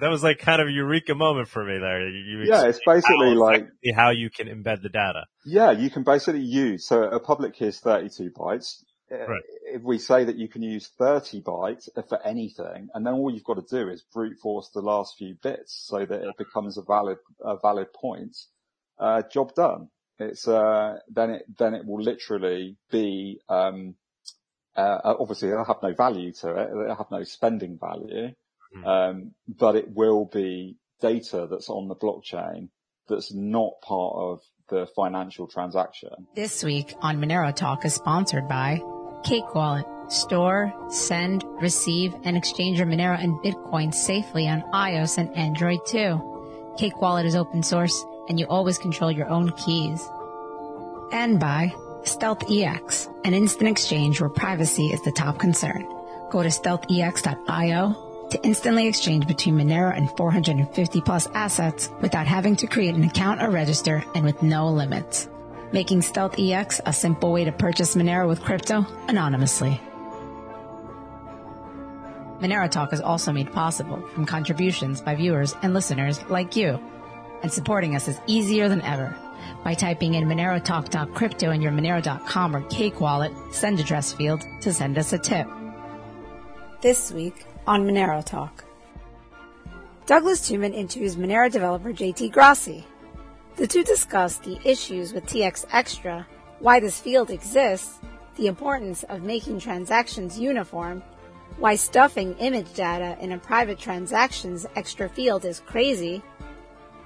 that was like kind of a eureka moment for me there. You, yeah, it's basically how, like how you can embed the data. Yeah, you can basically use so a public key is 32 bytes. Uh, Right. If we say that you can use 30 bytes for anything, and then all you've got to do is brute force the last few bits so that it becomes a valid a valid point. Uh, job done. It's uh, then it then it will literally be um, uh, obviously it'll have no value to it. It'll have no spending value. Um, but it will be data that's on the blockchain that's not part of the financial transaction. This week on Monero Talk is sponsored by Cake Wallet. Store, send, receive, and exchange your Monero and Bitcoin safely on iOS and Android too. Cake Wallet is open source and you always control your own keys. And by Stealth EX, an instant exchange where privacy is the top concern. Go to stealthex.io to instantly exchange between Monero and 450 plus assets without having to create an account or register and with no limits making Stealth EX a simple way to purchase Monero with crypto anonymously. Monero Talk is also made possible from contributions by viewers and listeners like you. And supporting us is easier than ever. By typing in Monero Talk Crypto in your Monero.com or Cake wallet send address field to send us a tip. This week on Monero Talk. Douglas Tuman interviews Monero developer JT Grassie. The two discuss the issues with TX Extra, why this field exists, the importance of making transactions uniform, why stuffing image data in a private transactions extra field is crazy,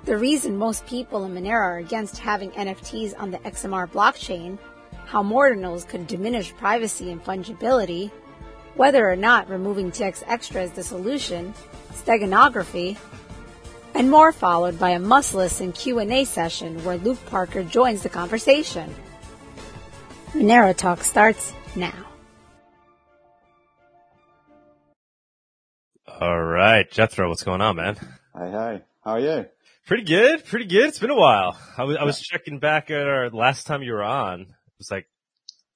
the reason most people in Monero are against having NFTs on the XMR blockchain, how Mordinals could diminish privacy and fungibility, whether or not removing TX Extra is the solution, steganography, and more followed by a must and Q&A session where Luke Parker joins the conversation. Monero Talk starts now. All right, Jethro, what's going on, man? Hey, hey, how are you? Pretty good, pretty good. It's been a while. I was I was checking back at our last time you were on. It was like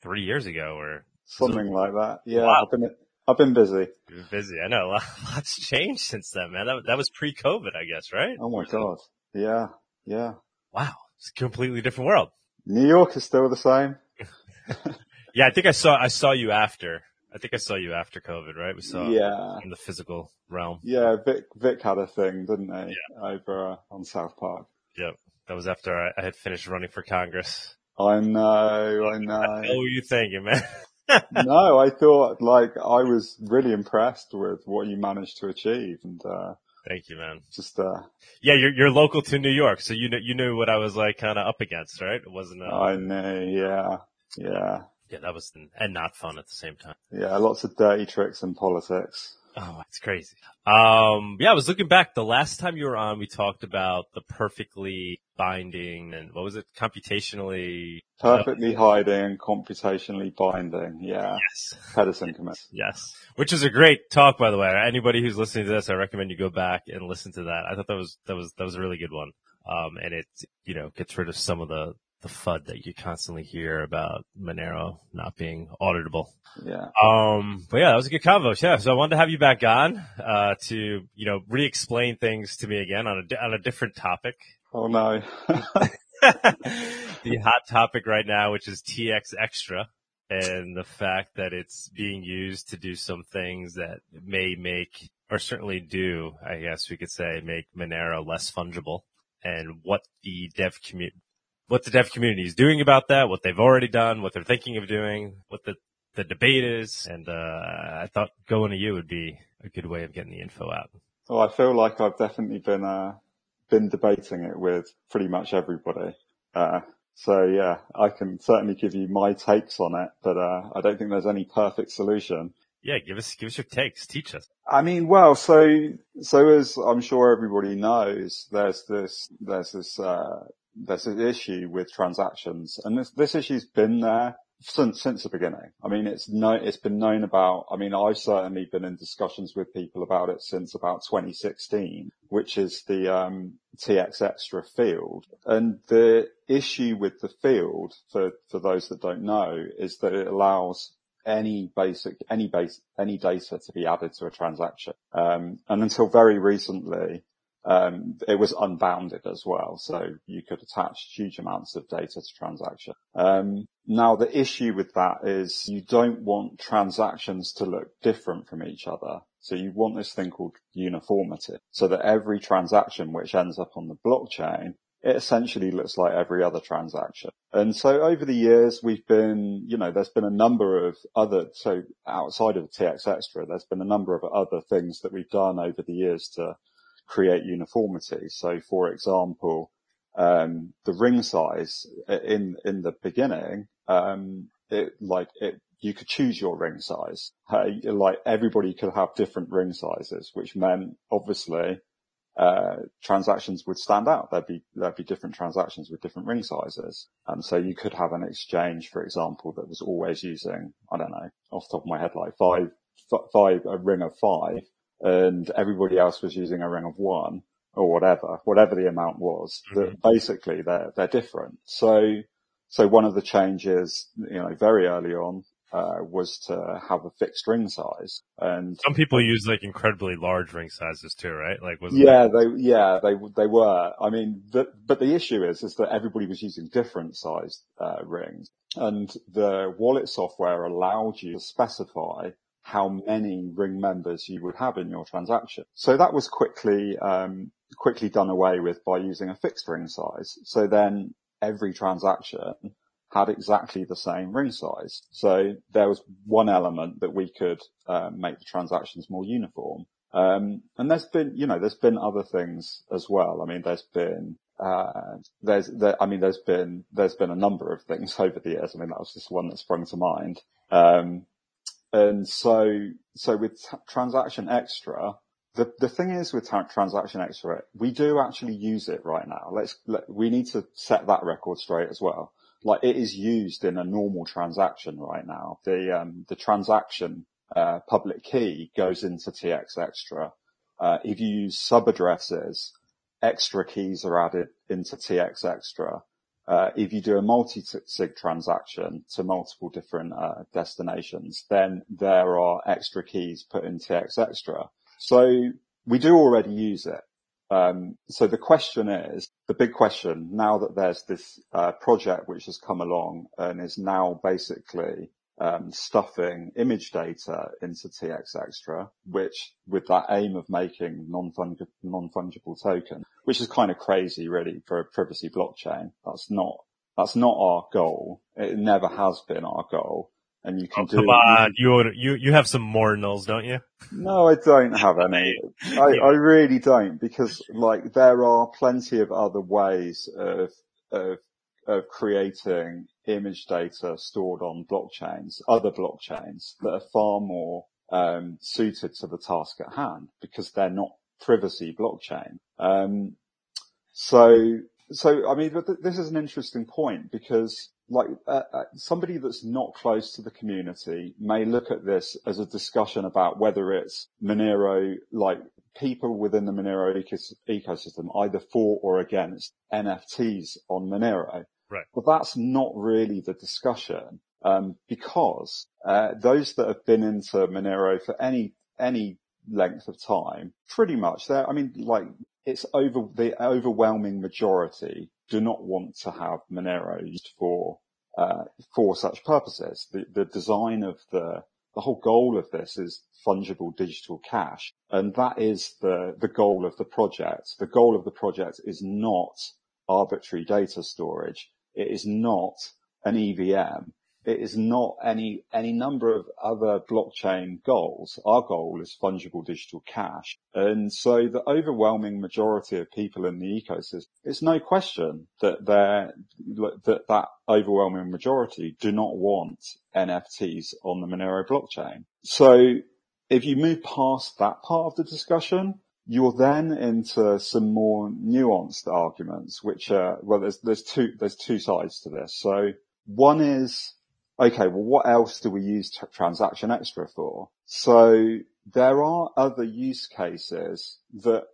three years ago, or Something like that. Yeah, Wow. I've been I've been busy. you were busy. I know a lots changed since then, man. That that was pre-COVID, I guess, right? Oh my god. Yeah, yeah. Wow, it's a completely different world. New York is still the same. Yeah, I think I saw I saw you after. I think I saw you after COVID, right? We saw Yeah, in the physical realm. yeah. Vic Vic had a thing, didn't he? Over uh, on South Park. Yep, that was after I, I had finished running for Congress. I know, I What know. were you're thinking, man? No, I thought like I was really impressed with what you managed to achieve, and uh, Thank you, man. just uh, Yeah, you're you're local to New York, so you knew you knew what I was like, kind of up against, right? It wasn't. Uh, I know. Yeah, yeah, yeah, that was and not fun at the same time. yeah. Lots of dirty tricks in politics. Oh, it's crazy. Um, yeah, I was looking back. The last time you were on, we talked about the perfectly binding and what was it? Computationally. Perfectly hiding computationally binding. Yeah, Yes. Pedersen commits. Yes. Which is a great talk, by the way. Anybody who's listening to this, I recommend you go back and listen to that. I thought that was, that was, that was a really good one. Um, and it, you know, gets rid of some of the, the FUD that you constantly hear about Monero not being auditable. Yeah. Um, but yeah, that was a good convo. Yeah. So I wanted to have you back on, uh, to, you know, re-explain things to me again on a, on a different topic. Oh no. the hot topic right now, which is TX Extra and the fact that it's being used to do some things that may make, or certainly do, I guess we could say, make Monero less fungible and what the dev community, what the dev community is doing about that, what they've already done, what they're thinking of doing, what the, the debate is. And, uh, I thought going to you would be a good way of getting the info out. well, I feel like I've definitely been uh, been debating it with pretty much everybody. Uh, so yeah, I can certainly give you my takes on it, but uh, I don't think there's any perfect solution. Yeah. Give us, give us your takes. Teach us. I mean, well, so so as I'm sure everybody knows, there's this there's this uh, there's an issue with transactions, and this this issue's been there since since the beginning. I mean, it's no it's been known about. I mean, I've certainly been in discussions with people about it since about 2016, which is the um, TX Extra field, and the issue with the field for for those that don't know is that it allows any basic, any base, any data to be added to a transaction. Um, and until very recently, it was unbounded as well. So you could attach huge amounts of data to transaction. Um, now the issue with that is you don't want transactions to look different from each other. So you want this thing called uniformity so that every transaction which ends up on the blockchain it essentially looks like every other transaction. And so over the years, we've been, you know, there's been a number of other, so outside of TX Extra, there's been a number of other things that we've done over the years to create uniformity. So for example, um, the ring size in, in the beginning, um, it like it, you could choose your ring size. Like everybody could have different ring sizes, which meant obviously, uh, transactions would stand out. There'd be, there'd be different transactions with different ring sizes. And so you could have an exchange, for example, that was always using, I don't know, off the top of my head, like five, five, a ring of five and everybody else was using a ring of one or whatever, whatever the amount was, mm-hmm. that basically they're, they're different. So, so one of the changes, you know, very early on, uh, was to have a fixed ring size. And some people use like incredibly large ring sizes too, right? Like, yeah, they, yeah, they, they were. I mean, the, but the issue is, is that everybody was using different sized, uh, rings and the wallet software allowed you to specify how many ring members you would have in your transaction. So that was quickly, um, quickly done away with by using a fixed ring size. So then every transaction had exactly the same ring size. So there was one element that we could uh, make the transactions more uniform. Um, and there's been, you know, there's been other things as well. I mean, there's been, uh, there's, there, I mean, there's been, there's been a number of things over the years. I mean, that was just one that sprung to mind. Um, and so, so with transaction extra, the, the thing is with transaction extra, we do actually use it right now. Let's, let, we need to set that record straight as well. Like it is used in a normal transaction right now. The, um, the transaction, uh, public key goes into TX extra. Uh, if you use sub addresses, extra keys are added into TX extra. Uh, if you do a multi-sig transaction to multiple different uh, destinations, then there are extra keys put in TX Extra. So we do already use it. Um, so the question is, the big question now that there's this uh, project which has come along and is now basically um, stuffing image data into TX Extra, which with that aim of making non-fungible, non-fungible token, which is kind of crazy really for a privacy blockchain. That's not, that's not our goal. It never has been our goal. And you can oh, do. Come on, you you you have some more nulls, don't you? No, I don't have any. I, I really don't because like there are plenty of other ways of of of creating image data stored on blockchains, other blockchains that are far more um, suited to the task at hand because they're not privacy blockchain. Um, so, so I mean, this is an interesting point because like uh, uh, somebody that's not close to the community may look at this as a discussion about whether it's Monero, like people within the Monero ecosystem, either for or against NFTs on Monero. Right. But that's not really the discussion, um, because, uh, those that have been into Monero for any, any length of time, pretty much there, I mean, like, it's over, the overwhelming majority do not want to have Monero used for, uh, for such purposes. The, the design of the, the whole goal of this is fungible digital cash. And that is the, the goal of the project. The goal of the project is not arbitrary data storage. It is not an EVM. It is not any, any number of other blockchain goals. Our goal is fungible digital cash. And so the overwhelming majority of people in the ecosystem, it's no question that they're, that that overwhelming majority do not want NFTs on the Monero blockchain. So if you move past that part of the discussion, you're then into some more nuanced arguments, which are, well, there's, there's two, there's two sides to this. So one is, okay, well, what else do we use t- transaction extra for? So there are other use cases that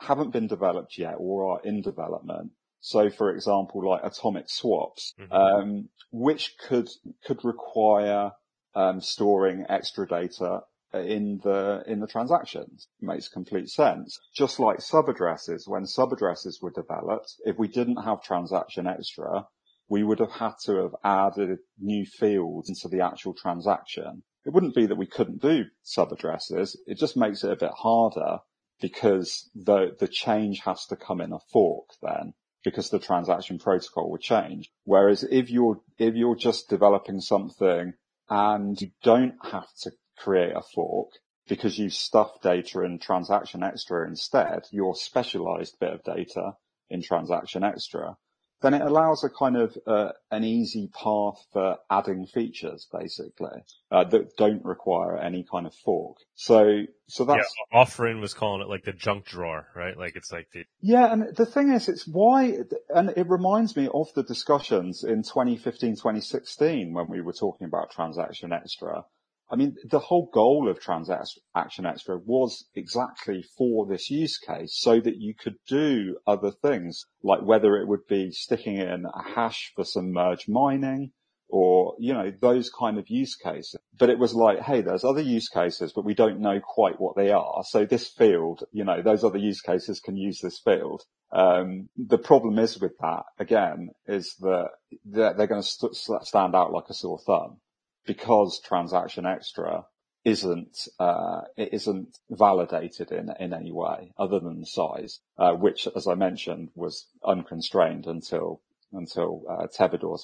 haven't been developed yet or are in development. So for example, like atomic swaps, mm-hmm. um, which could, could require um, storing extra data in the in the transactions. It makes complete sense. Just like subaddresses, when subaddresses were developed, if we didn't have transaction extra, we would have had to have added new fields into the actual transaction. It wouldn't be that we couldn't do subaddresses. It just makes it a bit harder because the the change has to come in a fork then because the transaction protocol would change. Whereas if you're if you're just developing something and you don't have to create a fork because you stuff data in transaction extra instead, your specialized bit of data in transaction extra, then it allows a kind of uh, an easy path for adding features, basically, uh, that don't require any kind of fork. So, so that's yeah. Offrin was calling it like the junk drawer, right? Like it's like the yeah. And the thing is, it's why, and it reminds me of the discussions in 2015, 2016 when we were talking about transaction extra I mean, the whole goal of Transaction Extra was exactly for this use case so that you could do other things, like whether it would be sticking in a hash for some merge mining or, you know, those kind of use cases. But it was like, hey, there's other use cases, but we don't know quite what they are. So this field, you know, those other use cases can use this field. Um, the problem is with that, again, is that they're, they're going to st- stand out like a sore thumb because transaction extra isn't uh, it isn't validated in in any way other than size, uh, which, as I mentioned, was unconstrained until until uh,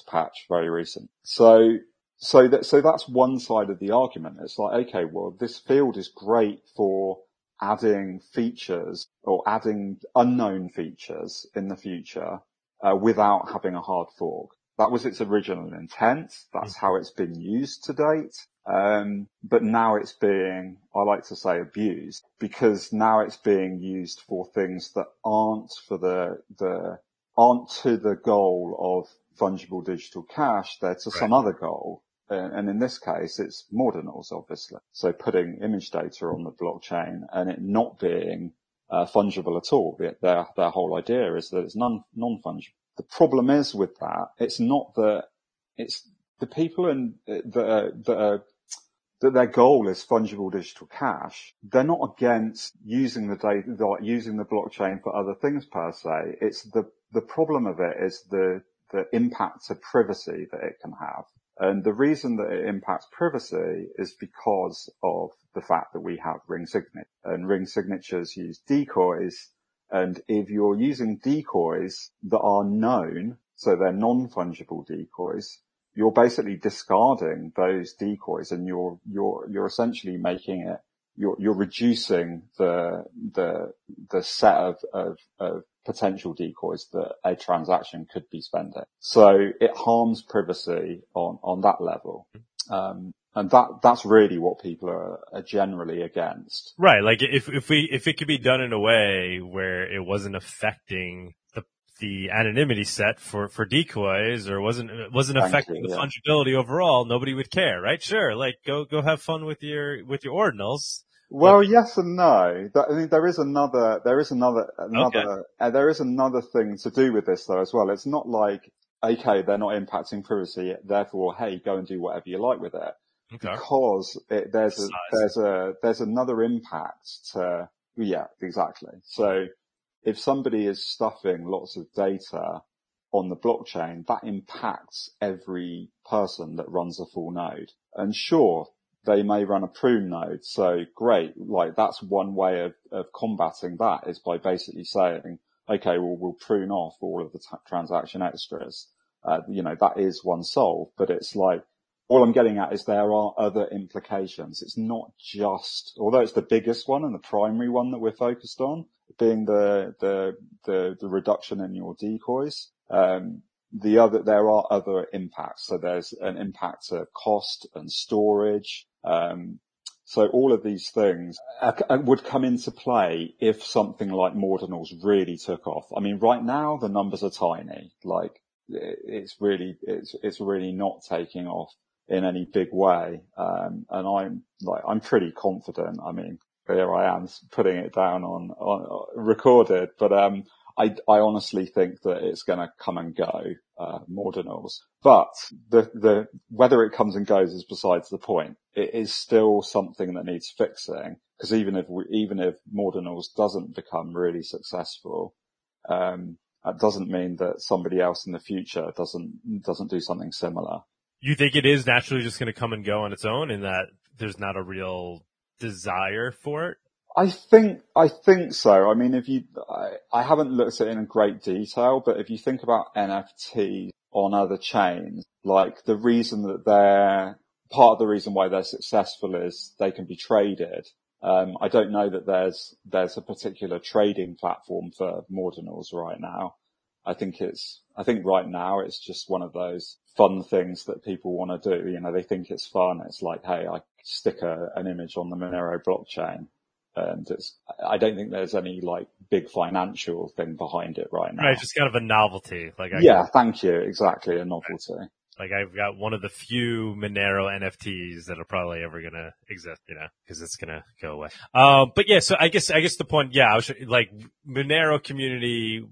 patch very recent. So so that so that's one side of the argument. It's like okay, well, this field is great for adding features or adding unknown features in the future uh, without having a hard fork. That was its original intent. That's how it's been used to date. Um, but now it's being, I like to say abused because now it's being used for things that aren't for the, the, aren't to the goal of fungible digital cash. They're to right. some other goal. And in this case, it's ordinals, obviously. So putting image data on the blockchain and it not being uh, fungible at all. Their, their whole idea is that it's non, non-fungible. The problem is with that, it's not that, it's the people and that are, that are, that their goal is fungible digital cash. They're not against using the data, like using the blockchain for other things per se. It's the, the problem of it is the, the impact to privacy that it can have. And the reason that it impacts privacy is because of the fact that we have ring signature and ring signatures use decoys and if you're using decoys that are known, so they're non-fungible decoys, you're basically discarding those decoys and you're, you're, you're essentially making it, you're, you're reducing the, the, the set of, of, of potential decoys that a transaction could be spending. So it harms privacy on, on that level. Um, and that, that's really what people are, are, generally against. Right. Like if, if we, if it could be done in a way where it wasn't affecting the, the anonymity set for, for decoys or wasn't, wasn't Thank affecting you, the yeah. fungibility overall, nobody would care, right? Sure. Like go, go have fun with your, with your ordinals. Well, but, yes and no. I mean, there is another, there is another, another, okay. uh, there is another thing to do with this though as well. It's not like, okay, they're not impacting privacy, therefore, hey, go and do whatever you like with it okay. because it, there's a, there's a, there's another impact to, yeah, exactly. So if somebody is stuffing lots of data on the blockchain, that impacts every person that runs a full node. And sure, they may run a prune node. So great. Like that's one way of, of combating that is by basically saying, okay, well, we'll prune off all of the t- transaction extras. Uh, you know, that is one solve, but it's like, all I'm getting at is there are other implications. It's not just, although it's the biggest one and the primary one that we're focused on, being the the the, the reduction in your decoys. Um, the other, there are other impacts. So there's an impact to cost and storage. Um, so all of these things would come into play if something like Mordinals really took off. I mean, right now the numbers are tiny. Like it's really, it's, it's really not taking off in any big way. Um, and I'm like, I'm pretty confident. I mean, here I am putting it down on, on recorded, but, um, I, I honestly think that it's going to come and go. uh, ordinals. But the, the, whether it comes and goes is besides the point. It is still something that needs fixing because even if we, even if ordinals doesn't become really successful, um, that doesn't mean that somebody else in the future doesn't, doesn't do something similar. You think it is naturally just going to come and go on its own and that there's not a real desire for it? I think, I think so. I mean, if you, I, I haven't looked at it in great detail, but if you think about NFTs on other chains, like the reason that they're, part of the reason why they're successful is they can be traded. Um, I don't know that there's, there's a particular trading platform for Mordinals right now. I think it's, I think right now it's just one of those fun things that people want to do. You know, they think it's fun. It's like, hey, I stick a, an image on the Monero blockchain and it's, I don't think there's any like big financial thing behind it right now. Right, just kind of a novelty. Like, I yeah, thank you. Exactly, a novelty. Like I've got one of the few Monero NFTs that are probably ever gonna exist, you know, cause it's gonna go away. Um, but yeah, so I guess, I guess the point, yeah, I was like Monero community,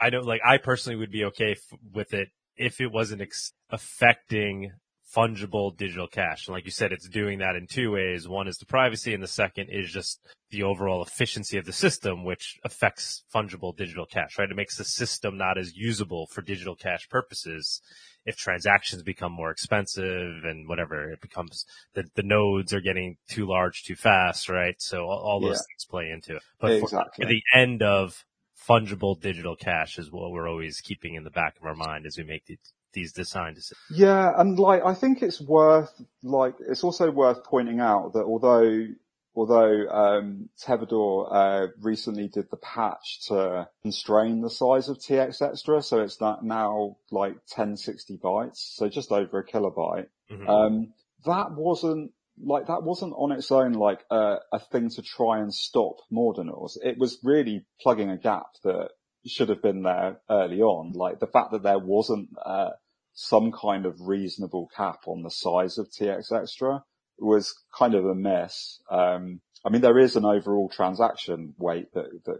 I know, like I personally would be okay f- with it if it wasn't ex- affecting fungible digital cash. And like you said, it's doing that in two ways. One is the privacy and the second is just the overall efficiency of the system, which affects fungible digital cash, right? It makes the system not as usable for digital cash purposes. If transactions become more expensive and whatever, it becomes the, the nodes are getting too large too fast, right? So all, all those Yeah. things play into it. But Exactly. for the end of fungible digital cash is what we're always keeping in the back of our mind as we make these, these design decisions. Yeah, and like I think it's worth like it's also worth pointing out that although although um, Tevador uh, recently did the patch to constrain the size of TX Extra, so it's not now like 1060 bytes, so just over a kilobyte. Mhm. Um, that wasn't like that wasn't on its own like a, a thing to try and stop Mordinals. It was really plugging a gap that should have been there early on. Like the fact that there wasn't uh, some kind of reasonable cap on the size of TX Extra was kind of a mess. Um, I mean, there is an overall transaction weight that that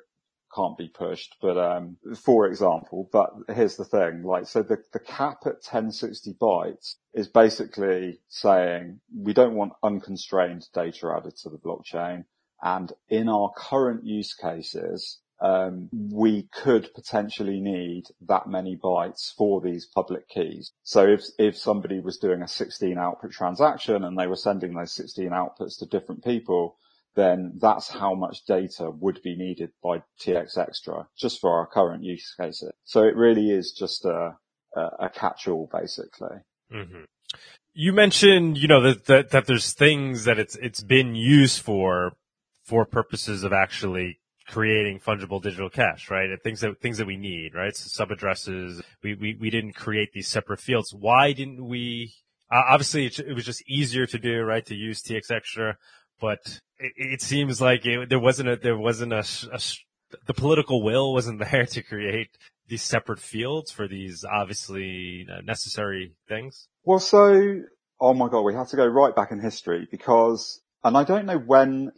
can't be pushed, but um, for example, but here's the thing, like, so the, the cap at 1060 bytes is basically saying we don't want unconstrained data added to the blockchain. And in our current use cases, um, we could potentially need that many bytes for these public keys. So if, if somebody was doing a 16 output transaction and they were sending those 16 outputs to different people, then that's how much data would be needed by TX Extra just for our current use cases. So it really is just a, a, catch-all basically. hmm You mentioned, you know, that, that, that there's things that it's, it's been used for, for purposes of actually creating fungible digital cash, right? Things that, things that we need, right? So sub addresses. We, we, we didn't create these separate fields. Why didn't we, uh, obviously it, it was just easier to do, right? To use TX extra, but it, it seems like it, there wasn't a, there wasn't a, a the political will wasn't there to create these separate fields for these obviously uh, necessary things. Well, so, oh my god, we have to go right back in history because, and I don't know when,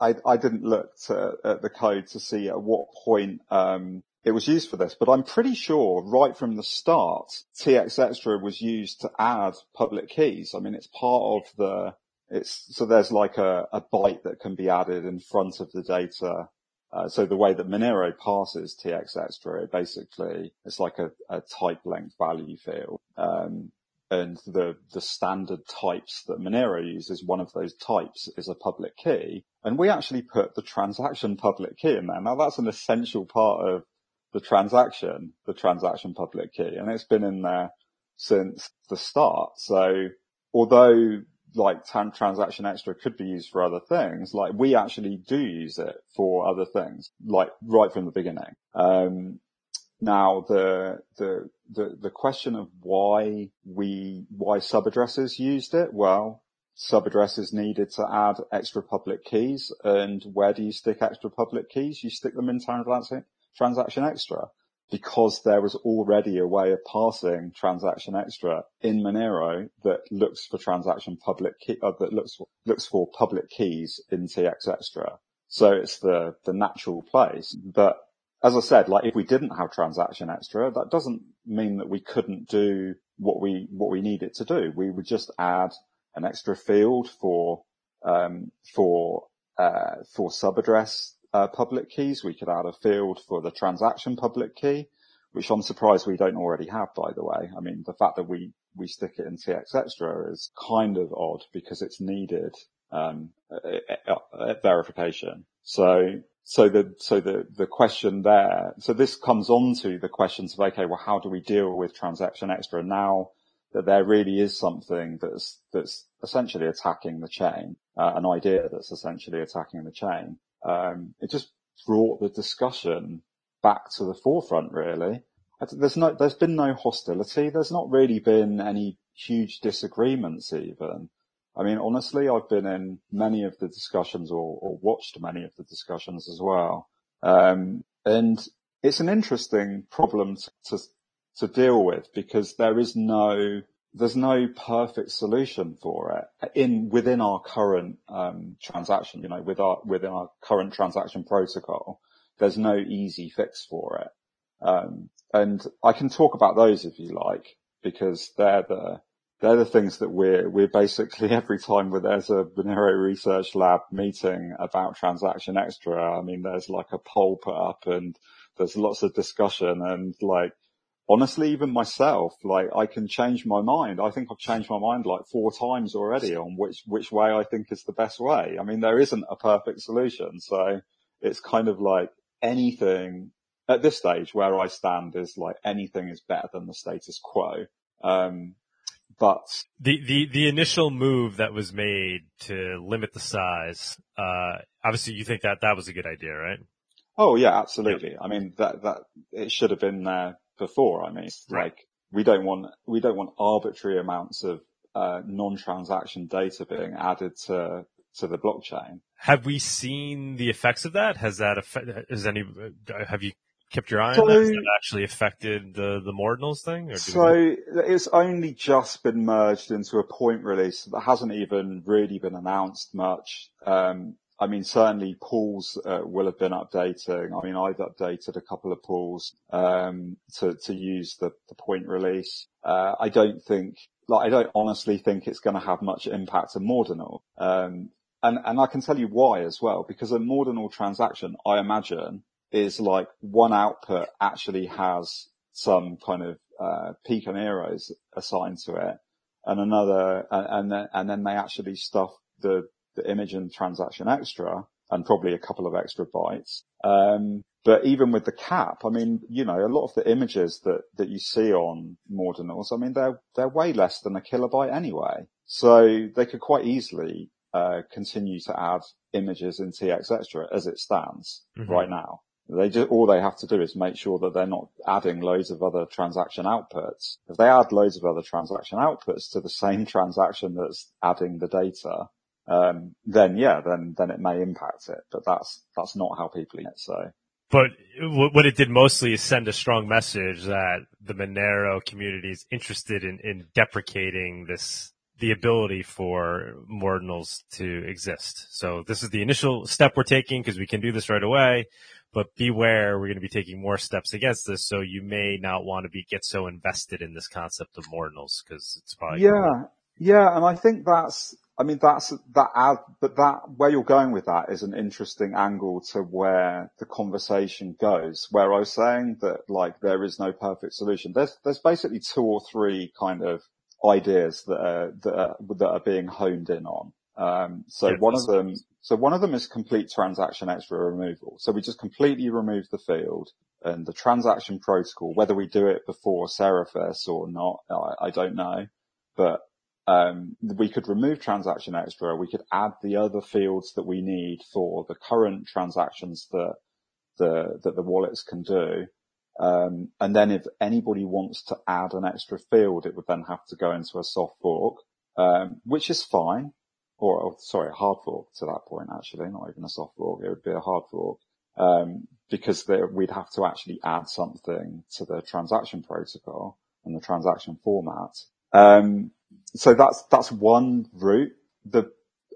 I, I didn't look to, at the code to see at what point, um, it was used for this, but I'm pretty sure right from the start, TX Extra was used to add public keys. I mean, it's part of the, it's, so there's like a, a byte that can be added in front of the data. Uh, so the way that Monero passes TX Extra, it basically, it's like a, a type length value field. Um, and the, the standard types that Monero uses, one of those types is a public key. And we actually put the transaction public key in there. Now that's an essential part of the transaction, the transaction public key. And it's been in there since the start. So although like transaction extra could be used for other things, like we actually do use it for other things, like right from the beginning. Um, now the, the, the, the question of why we, why sub addresses used it, well, sub addresses needed to add extra public keys and where do you stick extra public keys? You stick them in transaction, transaction extra because there was already a way of passing transaction extra in Monero that looks for transaction public key, uh, that looks looks for public keys in TX extra. So it's the, the natural place, but as I said, like if we didn't have transaction extra, that doesn't mean that we couldn't do what we, what we need it to do. We would just add an extra field for, um, for, uh, for subaddress, uh, public keys. We could add a field for the transaction public key, which I'm surprised we don't already have, by the way. I mean, the fact that we, we stick it in TX extra is kind of odd because it's needed, um, uh, verification. So so the so the the question there. So this comes on to the questions of okay, well, how do we deal with transaction extra now that there really is something that's that's essentially attacking the chain, uh, an idea that's essentially attacking the chain. Um, it just brought the discussion back to the forefront. Really, there's no there's been no hostility. There's not really been any huge disagreements even. I mean, honestly, I've been in many of the discussions or, or watched many of the discussions as well. Um, and it's an interesting problem to, to, to, deal with because there is no, there's no perfect solution for it in, within our current, um, transaction, you know, with our, within our current transaction protocol. There's no easy fix for it. Um, and I can talk about those if you like, because they're the, they're the things that we're, we're basically every time where there's a Monero Research Lab meeting about transaction extra, I mean, there's like a poll put up and there's lots of discussion and like, honestly, even myself, like I can change my mind. I think I've changed my mind like four times already on which, which way I think is the best way. I mean, there isn't a perfect solution. So it's kind of like anything at this stage where I stand is like anything is better than the status quo. Um, but the, the, the initial move that was made to limit the size, uh, obviously you think that that was a good idea, right? Oh yeah, absolutely. Yep. I mean, that, that, it should have been there before. I mean, right. like we don't want, we don't want arbitrary amounts of, uh, non-transaction data being added to, to the blockchain. Have we seen the effects of that? Has that affect, has any, have you kept your eye so, on that? Has that actually affected the, the Mordinals thing? so we... it's only just been merged into a point release that hasn't even really been announced much. Um, I mean, certainly pools uh, will have been updating. I mean, I've updated a couple of pools um, to to use the, the point release. Uh, I don't think, like, I don't honestly think it's going to have much impact on Mordinal. Um, and and I can tell you why as well, because a Mordinal transaction, I imagine, is like one output actually has some kind of uh, piconeros assigned to it, and another, and, and then and then they actually stuff the the image and transaction extra, and probably a couple of extra bytes. Um, but even with the cap, I mean, you know, a lot of the images that, that you see on Mordinals, I mean, they're, they're way less than a kilobyte anyway. So they could quite easily, uh, continue to add images in TX extra as it stands mm-hmm. right now. They just, all they have to do is make sure that they're not adding loads of other transaction outputs. If they add loads of other transaction outputs to the same transaction that's adding the data, um, then yeah, then, then it may impact it, but that's, that's not how people eat it, so. But what it did mostly is send a strong message that the Monero community is interested in, in deprecating this, the ability for Mordinals to exist. So this is the initial step we're taking because we can do this right away but beware, we're going to be taking more steps against this. So you may not want to be, get so invested in this concept of Mordinals because it's probably. Yeah. Yeah. And I think that's, I mean, that's, that ad, but that, where you're going with that is an interesting angle to where the conversation goes, where I was saying that like there is no perfect solution. There's, there's basically two or three kind of ideas that are, that are, that are being honed in on. Um, so yeah, one of them, so one of them is complete transaction extra removal. So we just completely remove the field and the transaction protocol, whether we do it before Seraphis or not, I, I don't know, but um, we could remove transaction extra. We could add the other fields that we need for the current transactions that the that the wallets can do. Um, and then if anybody wants to add an extra field, it would then have to go into a soft fork, um, which is fine or, or sorry, a hard fork to that point, actually, not even a soft fork. It would be a hard fork. Um, because there, we'd have to actually add something to the transaction protocol and the transaction format. Um, so that's, that's one route. The,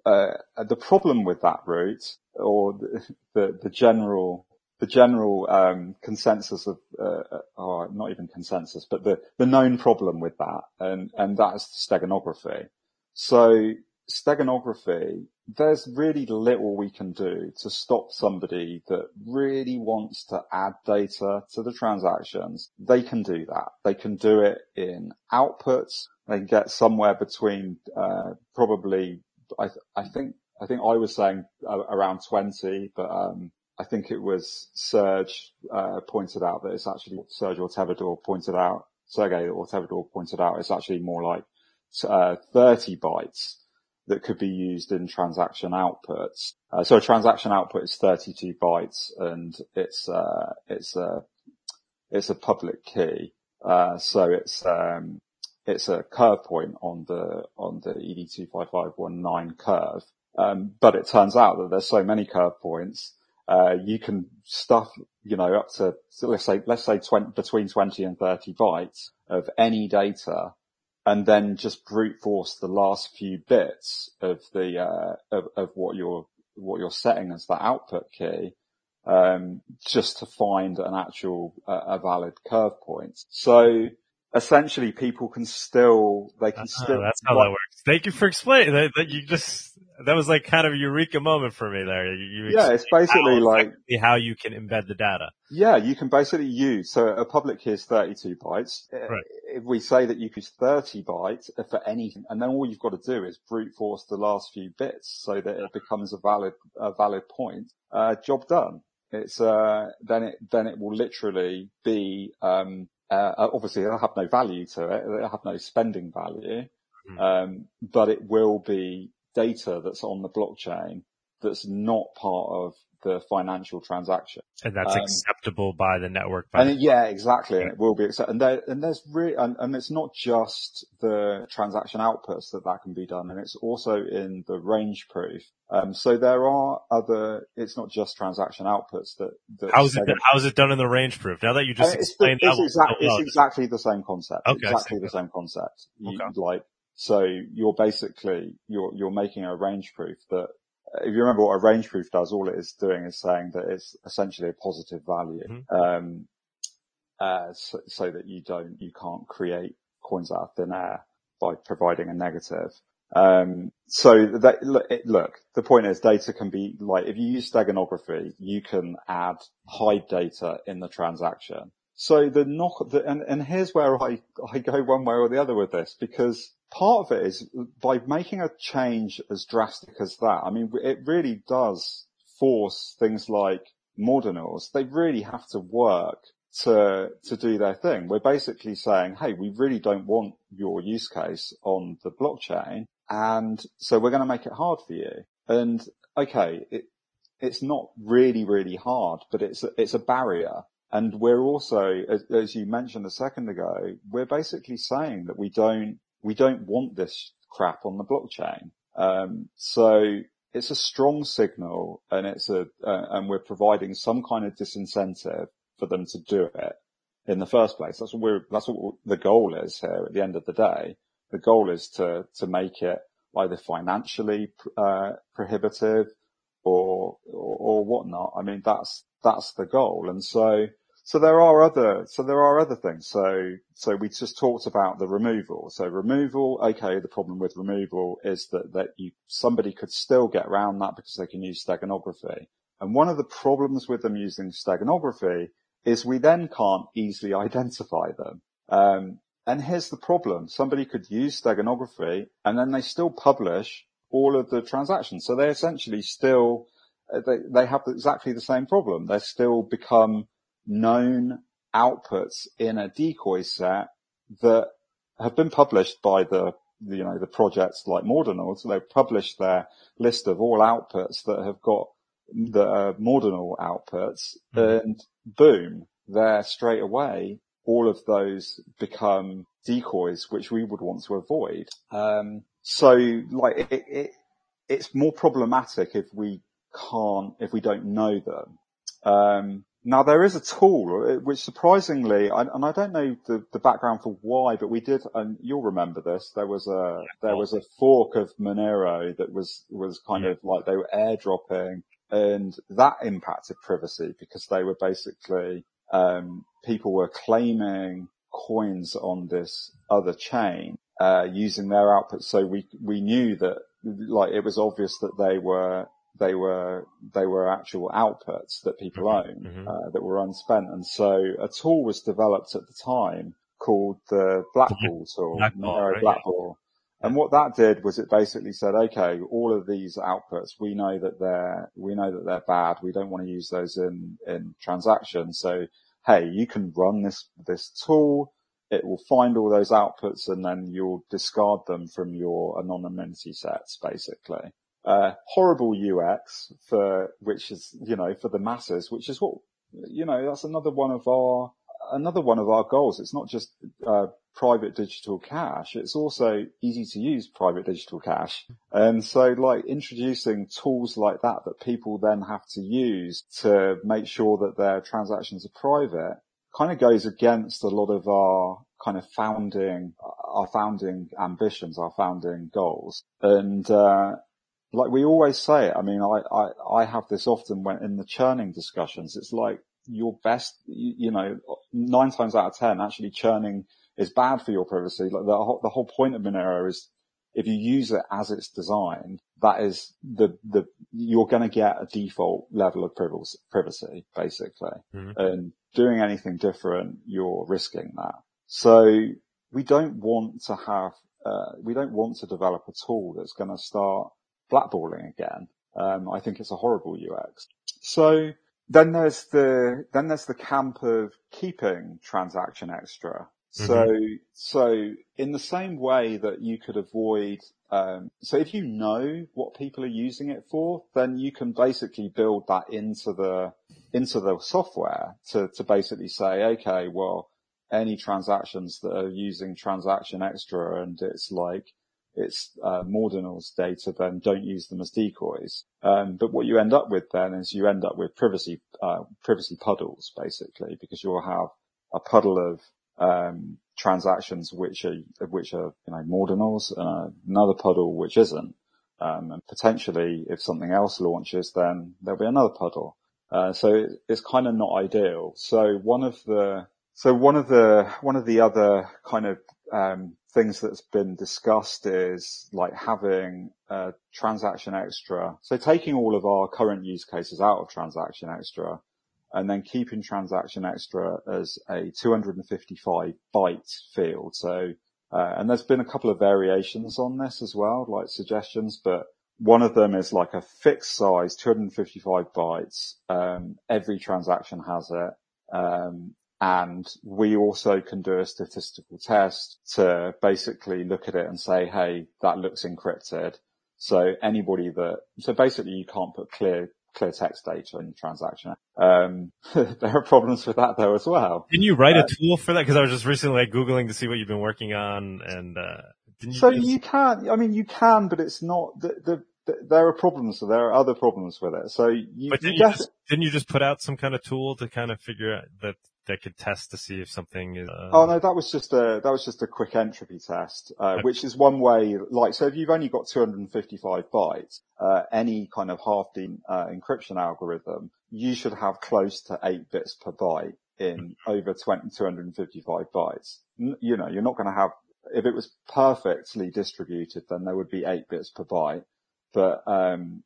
uh, the problem with that route or the, the, the general, the general um, consensus of, uh, or not even consensus, but the, the known problem with that, and, and that's steganography. So steganography, there's really little we can do to stop somebody that really wants to add data to the transactions. They can do that. They can do it in outputs. They can get somewhere between, uh, probably, I, th- I think, I think I was saying uh, around 20, but, um, I think it was Serge, uh, pointed out that it's actually Serge or Ortevador pointed out, Sergey or Tevador pointed out it's actually more like, uh, 30 bytes that could be used in transaction outputs. Uh, so a transaction output is 32 bytes and it's, uh, it's a, it's a public key. Uh, so it's, um, it's a curve point on the, on the ED25519 curve. Um, but it turns out that there's so many curve points, uh, you can stuff, you know, up to, so let's say, let's say 20, between 20 and 30 bytes of any data and then just brute force the last few bits of the uh, of, of, what you're what you're setting as the output key, um, just to find an actual uh, a valid curve point. So essentially, people can still they can uh, still. That's how that works. Thank you for explaining that. That you just that was like kind of a eureka moment for me there. You, yeah, it's basically how like how you can embed the data. Yeah, you can basically use so a public key is 32 bytes. Right. If we say that you use 30 bytes for anything, and then all you've got to do is brute force the last few bits so that it becomes a valid a valid point. Uh, job done. It's uh, then it then it will literally be um, uh, obviously it'll have no value to it. It'll have no spending value. Mm-hmm. Um, but it will be data that's on the blockchain that's not part of the financial transaction. And that's um, acceptable by the network. By and the yeah, exactly. Yeah. And it will be accepted. And there, and there's really, and, and, it's not just the transaction outputs that that can be done. And it's also in the range proof. Um, so there are other, it's not just transaction outputs that, that how is it, how is it done in the range proof? Now that you just explained it's, that it's, exact, it's exactly the same concept. Okay. Exactly the same concept. You, okay. Like, so you're basically, you're, you're making a range proof that if you remember what a range proof does, all it is doing is saying that it's essentially a positive value, mm-hmm. um, uh, so, so, that you don't, you can't create coins out of thin air by providing a negative. Um, so that, look, it, look, the point is data can be like, if you use steganography, you can add hide data in the transaction. So the knock, the, and, and here's where I, I go one way or the other with this because part of it is by making a change as drastic as that. I mean, it really does force things like ordinals. They really have to work to, to do their thing. We're basically saying, Hey, we really don't want your use case on the blockchain. And so we're going to make it hard for you. And okay, it, it's not really, really hard, but it's it's a barrier. And we're also, as, as you mentioned a second ago, we're basically saying that we don't we don't want this crap on the blockchain. Um, so it's a strong signal and it's a, uh, and we're providing some kind of disincentive for them to do it in the first place. That's what we're, that's what the goal is here at the end of the day. The goal is to, to make it either financially, uh, prohibitive or, or, or whatnot. I mean, that's, that's the goal. And so, so there are other, so there are other things. So, so we just talked about the removal. So removal, okay, the problem with removal is that, that you, somebody could still get around that because they can use steganography. And one of the problems with them using steganography is we then can't easily identify them. Um, and here's the problem. Somebody could use steganography and then they still publish all of the transactions. So they essentially still, they, they have exactly the same problem. They still become known outputs in a decoy set that have been published by the, you know, the projects like Mordinal. So they've published their list of all outputs that have got the uh, Mordinal outputs mm-hmm. and boom, there straight away, all of those become decoys, which we would want to avoid. Um, so like it, it, it's more problematic if we can't, if we don't know them. Um, now there is a tool uh, which surprisingly, and I don't know the, the background for why, but we did, and you'll remember this. There was a there was a fork of Monero that was was kind yeah. of like they were airdropping and that impacted privacy because they were basically, um, people were claiming coins on this other chain, uh, using their output. So we, we knew that like it was obvious that they were they were they were actual outputs that people mm-hmm. own mm-hmm. uh, that were unspent, and so a tool was developed at the time called the Blackball tool, Blackball, right? Blackball. And what that did was it basically said, okay, all of these outputs, we know that they're, we know that they're bad. We don't want to use those in, in transactions. So, hey, you can run this, this tool. It will find all those outputs and then you'll discard them from your anonymity sets, basically uh, horrible UX for, which is, you know, for the masses, which is what, you know, that's another one of our, another one of our goals. It's not just, uh, private digital cash. It's also easy to use private digital cash. And so like introducing tools like that that people then have to use to make sure that their transactions are private kind of goes against a lot of our kind of founding, our founding ambitions, our founding goals. And, uh, like we always say it. I mean, I, I, I have this often when in the churning discussions. It's like your best, you, you, know, nine times out of ten, actually churning is bad for your privacy. Like the whole, the whole point of Monero is if you use it as it's designed, that is the, the, you're going to get a default level of privacy, basically. Mm-hmm. And doing anything different, you're risking that. So we don't want to have, uh, we don't want to develop a tool that's going to start blackballing again. Um, I think it's a horrible UX. So then there's the, then there's the camp of keeping transaction extra. Mm-hmm. So, so in the same way that you could avoid, um, so if you know what people are using it for, then you can basically build that into the, into the software to, to basically say, okay, well, any transactions that are using transaction extra and it's like, it's uh, Mordinal's data, then don't use them as decoys. Um, but what you end up with then is you end up with privacy uh, privacy puddles basically, because you'll have a puddle of um, transactions which are which are you know Mordinals and another puddle which isn't. Um, and potentially, if something else launches, then there'll be another puddle. Uh, so it's kind of not ideal. So one of the so one of the one of the other kind of um, things that's been discussed is like having a transaction extra. So taking all of our current use cases out of transaction extra and then keeping transaction extra as a 255 byte field. So, uh, and there's been a couple of variations on this as well, like suggestions, but one of them is like a fixed size, 255 bytes. Um, every transaction has it. Um, and we also can do a statistical test to basically look at it and say, hey, that looks encrypted. So anybody that, so basically you can't put clear, clear text data in the transaction. Um, there are problems with that though as well. Didn't you write uh, a tool for that? Cause I was just recently like Googling to see what you've been working on and, uh, you so just... you can, I mean, you can, but it's not the, the, there are problems. So there are other problems with it. So you, but didn't you, just, didn't you just put out some kind of tool to kind of figure out that that could test to see if something is. Uh... Oh no, that was just a that was just a quick entropy test, uh, okay. which is one way. Like, so if you've only got 255 bytes, uh, any kind of half D uh, encryption algorithm, you should have close to eight bits per byte in mm-hmm. over 20, 255 bytes. N- you know, you're not going to have if it was perfectly distributed, then there would be eight bits per byte, but um,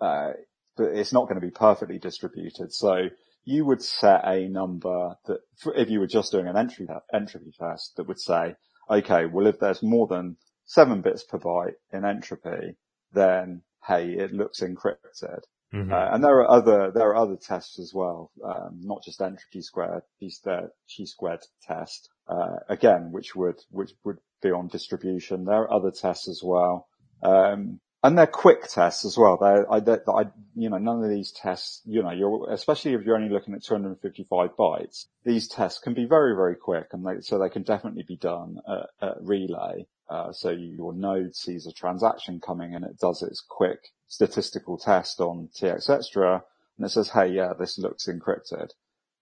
uh, but it's not going to be perfectly distributed. So you would set a number that, if you were just doing an entry, entropy test that would say, okay, well, if there's more than seven bits per byte in entropy, then hey, it looks encrypted. Mm-hmm. Uh, and there are other, there are other tests as well, um, not just entropy squared, the chi squared test, uh, again, which would, which would be on distribution. There are other tests as well. Um, and they're quick tests as well. They're, I, they're, I, you know, none of these tests, you know, you're, especially if you're only looking at 255 bytes, these tests can be very, very quick and they, so they can definitely be done at, at relay. Uh, so your node sees a transaction coming and it does its quick statistical test on TX extra and it says, Hey, yeah, this looks encrypted.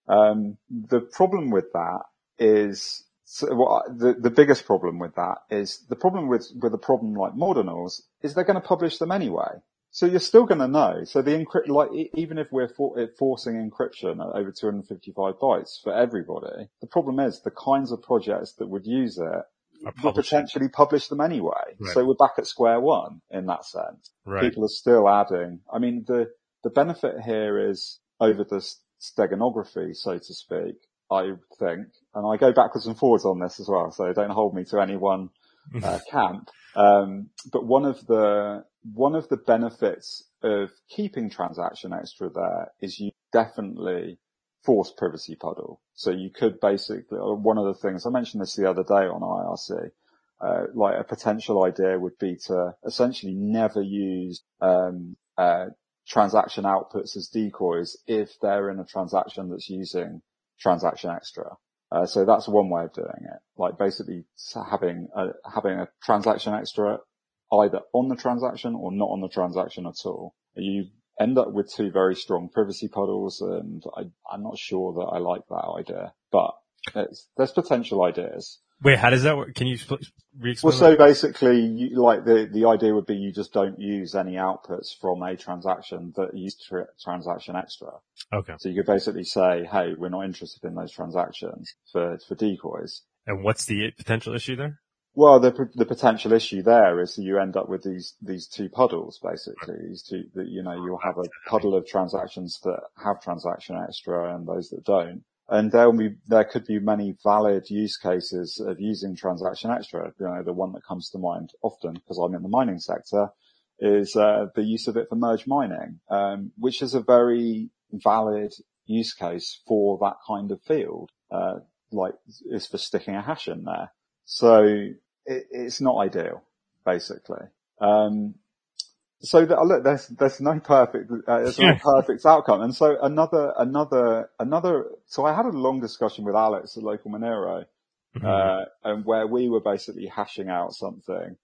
Um, the problem with that is so what, the, the biggest problem with that is the problem with, with a problem like Mordinals is they're going to publish them anyway. so you're still going to know. So the encrypt, like even if we're for, eh, forcing encryption at over 255 bytes for everybody, the problem is the kinds of projects that would use it would potentially publish them anyway. Right. So we're back at square one in that sense. Right. People are still adding. I mean, the the benefit here is over the steganography, so to speak. I think, and I go backwards and forwards on this as well, so don't hold me to any one uh, camp. Um, but one of the one of the benefits of keeping transaction extra there is you definitely force privacy puddle. So you could basically, one of the things I mentioned this the other day on IRC, uh, like a potential idea would be to essentially never use um, uh, transaction outputs as decoys if they're in a transaction that's using transaction extra. Uh, so that's one way of doing it. Like basically having a, having a transaction extra either on the transaction or not on the transaction at all. You end up with two very strong privacy puddles and I, am not sure that I like that idea, but there's potential ideas. Wait, how does that work? Can you re explain? Well, so basically, you, like the, the idea would be you just don't use any outputs from a transaction that use transaction extra. Okay. So you could basically say, hey, we're not interested in those transactions for, for decoys. And what's the potential issue there? Well, the the potential issue there is that you end up with these these two puddles basically. These two that you know you'll have a puddle of transactions that have transaction extra and those that don't. And there will be there could be many valid use cases of using transaction extra. You know, the one that comes to mind often because I'm in the mining sector is uh, the use of it for merge mining, um, which is a very valid use case for that kind of field. Uh, like is for sticking a hash in there. So it, it's not ideal, basically. Um, so that, look, there's there's no perfect uh, there's no perfect outcome, and so another another another. So I had a long discussion with Alex at local Monero, mm-hmm. uh, and where we were basically hashing out something,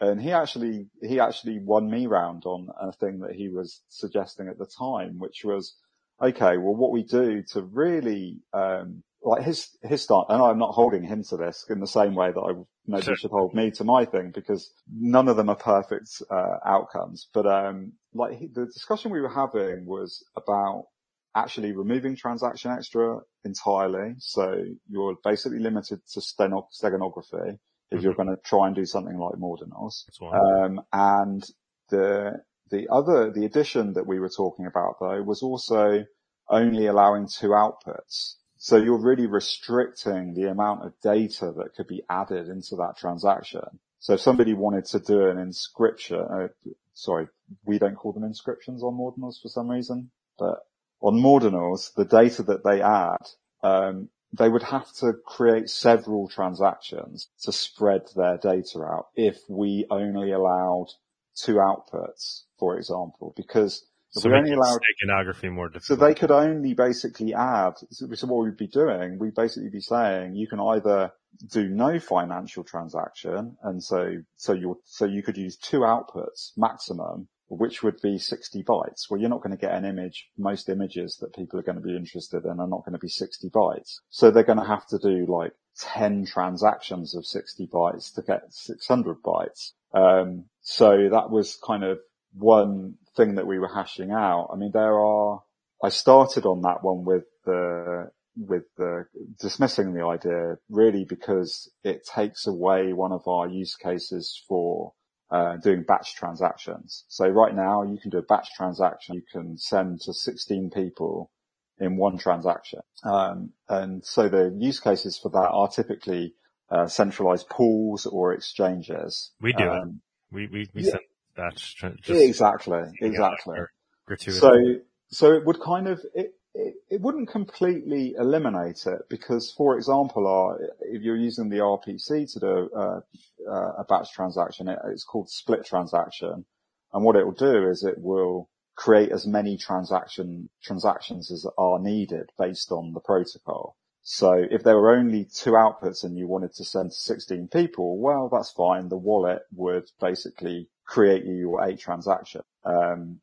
and he actually he actually won me round on a thing that he was suggesting at the time, which was okay. Well, what we do to really um, like his his start, and I'm not holding him to this in the same way that I maybe sure. should hold me to my thing because none of them are perfect uh, outcomes. But um, like he, the discussion we were having was about actually removing transaction extra entirely. So you're basically limited to steganography if mm-hmm. you're going to try and do something like Mordinals. Um, and the the other the addition that we were talking about though was also only allowing two outputs. So you're really restricting the amount of data that could be added into that transaction. So if somebody wanted to do an inscription, uh, sorry, we don't call them inscriptions on Mordinals for some reason, but on Mordinals, the data that they add, um, they would have to create several transactions to spread their data out if we only allowed two outputs, for example, because so we only allowed more difficult. So they could only basically add. So, so what we'd be doing, we'd basically be saying you can either do no financial transaction, and so so you so you could use two outputs maximum, which would be 60 bytes. Well, you're not going to get an image. Most images that people are going to be interested in are not going to be 60 bytes. So they're going to have to do like 10 transactions of 60 bytes to get 600 bytes. Um, so that was kind of one thing that we were hashing out. I mean, there are, I started on that one with the, with the dismissing the idea really because it takes away one of our use cases for uh, doing batch transactions. So right now you can do a batch transaction. You can send to 16 people in one transaction. Um, and so the use cases for that are typically uh, centralized pools or exchanges. We do um, it. We, we, we yeah. send that's just exactly, exactly. So, so it would kind of, it, it, it, wouldn't completely eliminate it because, for example, uh, if you're using the RPC to do uh, uh, a batch transaction, it, it's called split transaction. And what it will do is it will create as many transaction transactions as are needed based on the protocol. So if there were only two outputs and you wanted to send to 16 people, well, that's fine. The wallet would basically create you your eight transaction. Um,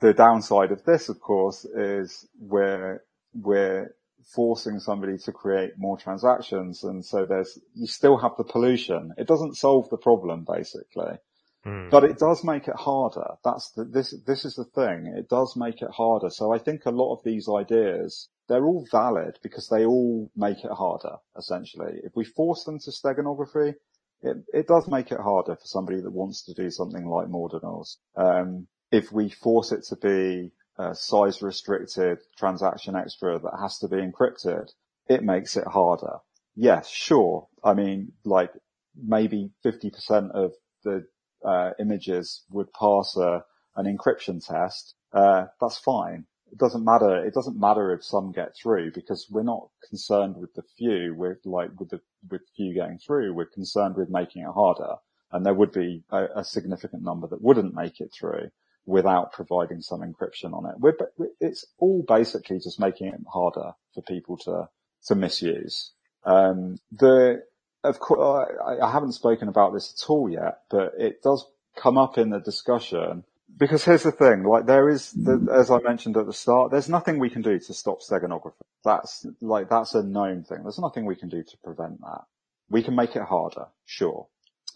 the downside of this, of course, is we're, we're forcing somebody to create more transactions. And so there's, you still have the pollution. It doesn't solve the problem, basically. Mm. But it does make it harder. That's the, this, this is the thing. It does make it harder. So I think a lot of these ideas, they're all valid because they all make it harder, essentially. If we force them to steganography, it, it does make it harder for somebody that wants to do something like Mordinals. Um, if we force it to be a size restricted transaction extra that has to be encrypted, it makes it harder. Yes, sure. I mean, like maybe 50% of the uh, images would pass a, an encryption test. Uh, that's fine. It doesn't matter. It doesn't matter if some get through because we're not concerned with the few. We're like with the with few getting through. We're concerned with making it harder, and there would be a, a significant number that wouldn't make it through without providing some encryption on it. We're, it's all basically just making it harder for people to to misuse. Um, the of course, I, I haven't spoken about this at all yet, but it does come up in the discussion because here's the thing, like there is, the, as I mentioned at the start, there's nothing we can do to stop steganography. That's like, that's a known thing. There's nothing we can do to prevent that. We can make it harder, sure.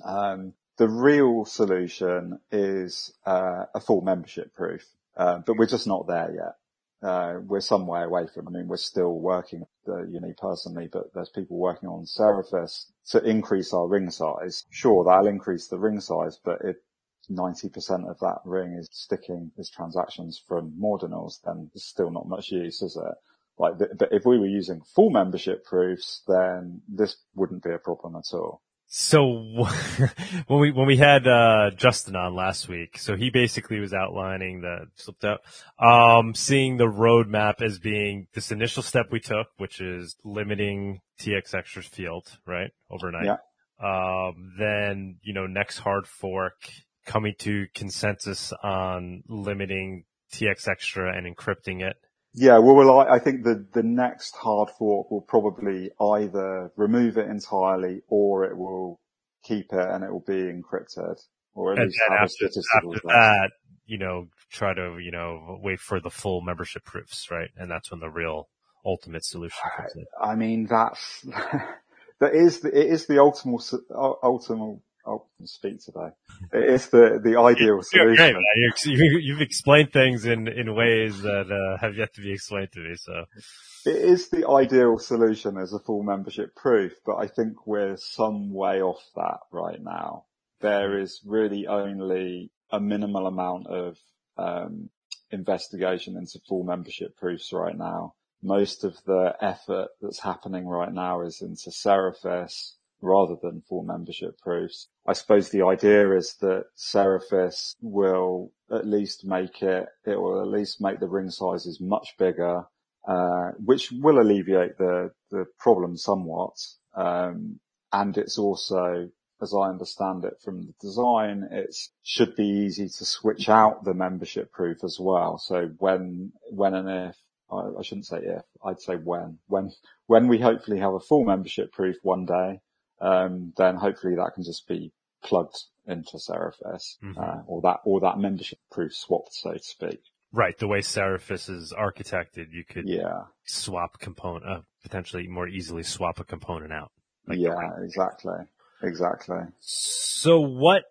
Um, the real solution is, uh, a full membership proof, uh, but we're just not there yet uh, we're some way away from. I mean, we're still working, uh, you know, personally, but there's people working on Seraphis to increase our ring size. Sure, that'll increase the ring size, but if 90% of that ring is sticking as transactions from Mordinals, then there's still not much use, is it? Like, but if we were using full membership proofs, then this wouldn't be a problem at all. So when we when we had uh, Justin on last week, so he basically was outlining the slipped out, um, seeing the roadmap as being this initial step we took, which is limiting TX extras field, right, overnight. Yeah. Um, then you know next hard fork coming to consensus on limiting TX extra and encrypting it. Yeah, well, I, I, think the, the next hard fork will probably either remove it entirely or it will keep it and it will be encrypted or at and least have after, after that, you know, try to, you know, wait for the full membership proofs, right? And that's when the real ultimate solution comes in. I mean, that's, that is, the, it is the ultimate, ultimate Oh, speak today. It's the, the ideal solution. You, have explained things in, in ways that uh, have yet to be explained to me, so. It is the ideal solution as a full membership proof, but I think we're some way off that right now. There is really only a minimal amount of, um, investigation into full membership proofs right now. Most of the effort that's happening right now is into Seraphis, rather than full membership proofs. I suppose the idea is that Seraphis will at least make it, it will at least make the ring sizes much bigger, uh, which will alleviate the, the problem somewhat. Um, and it's also, as I understand it from the design, it should be easy to switch out the membership proof as well. So when, when and if I, shouldn't say if, I'd say when. When, when we hopefully have a full membership proof one day, um, then hopefully that can just be plugged into Seraphis, mm-hmm. uh, or that, or that membership proof swapped, so to speak. Right. The way Seraphis is architected, you could yeah. swap component, uh, potentially more easily swap a component out. Like yeah, exactly. Exactly. So what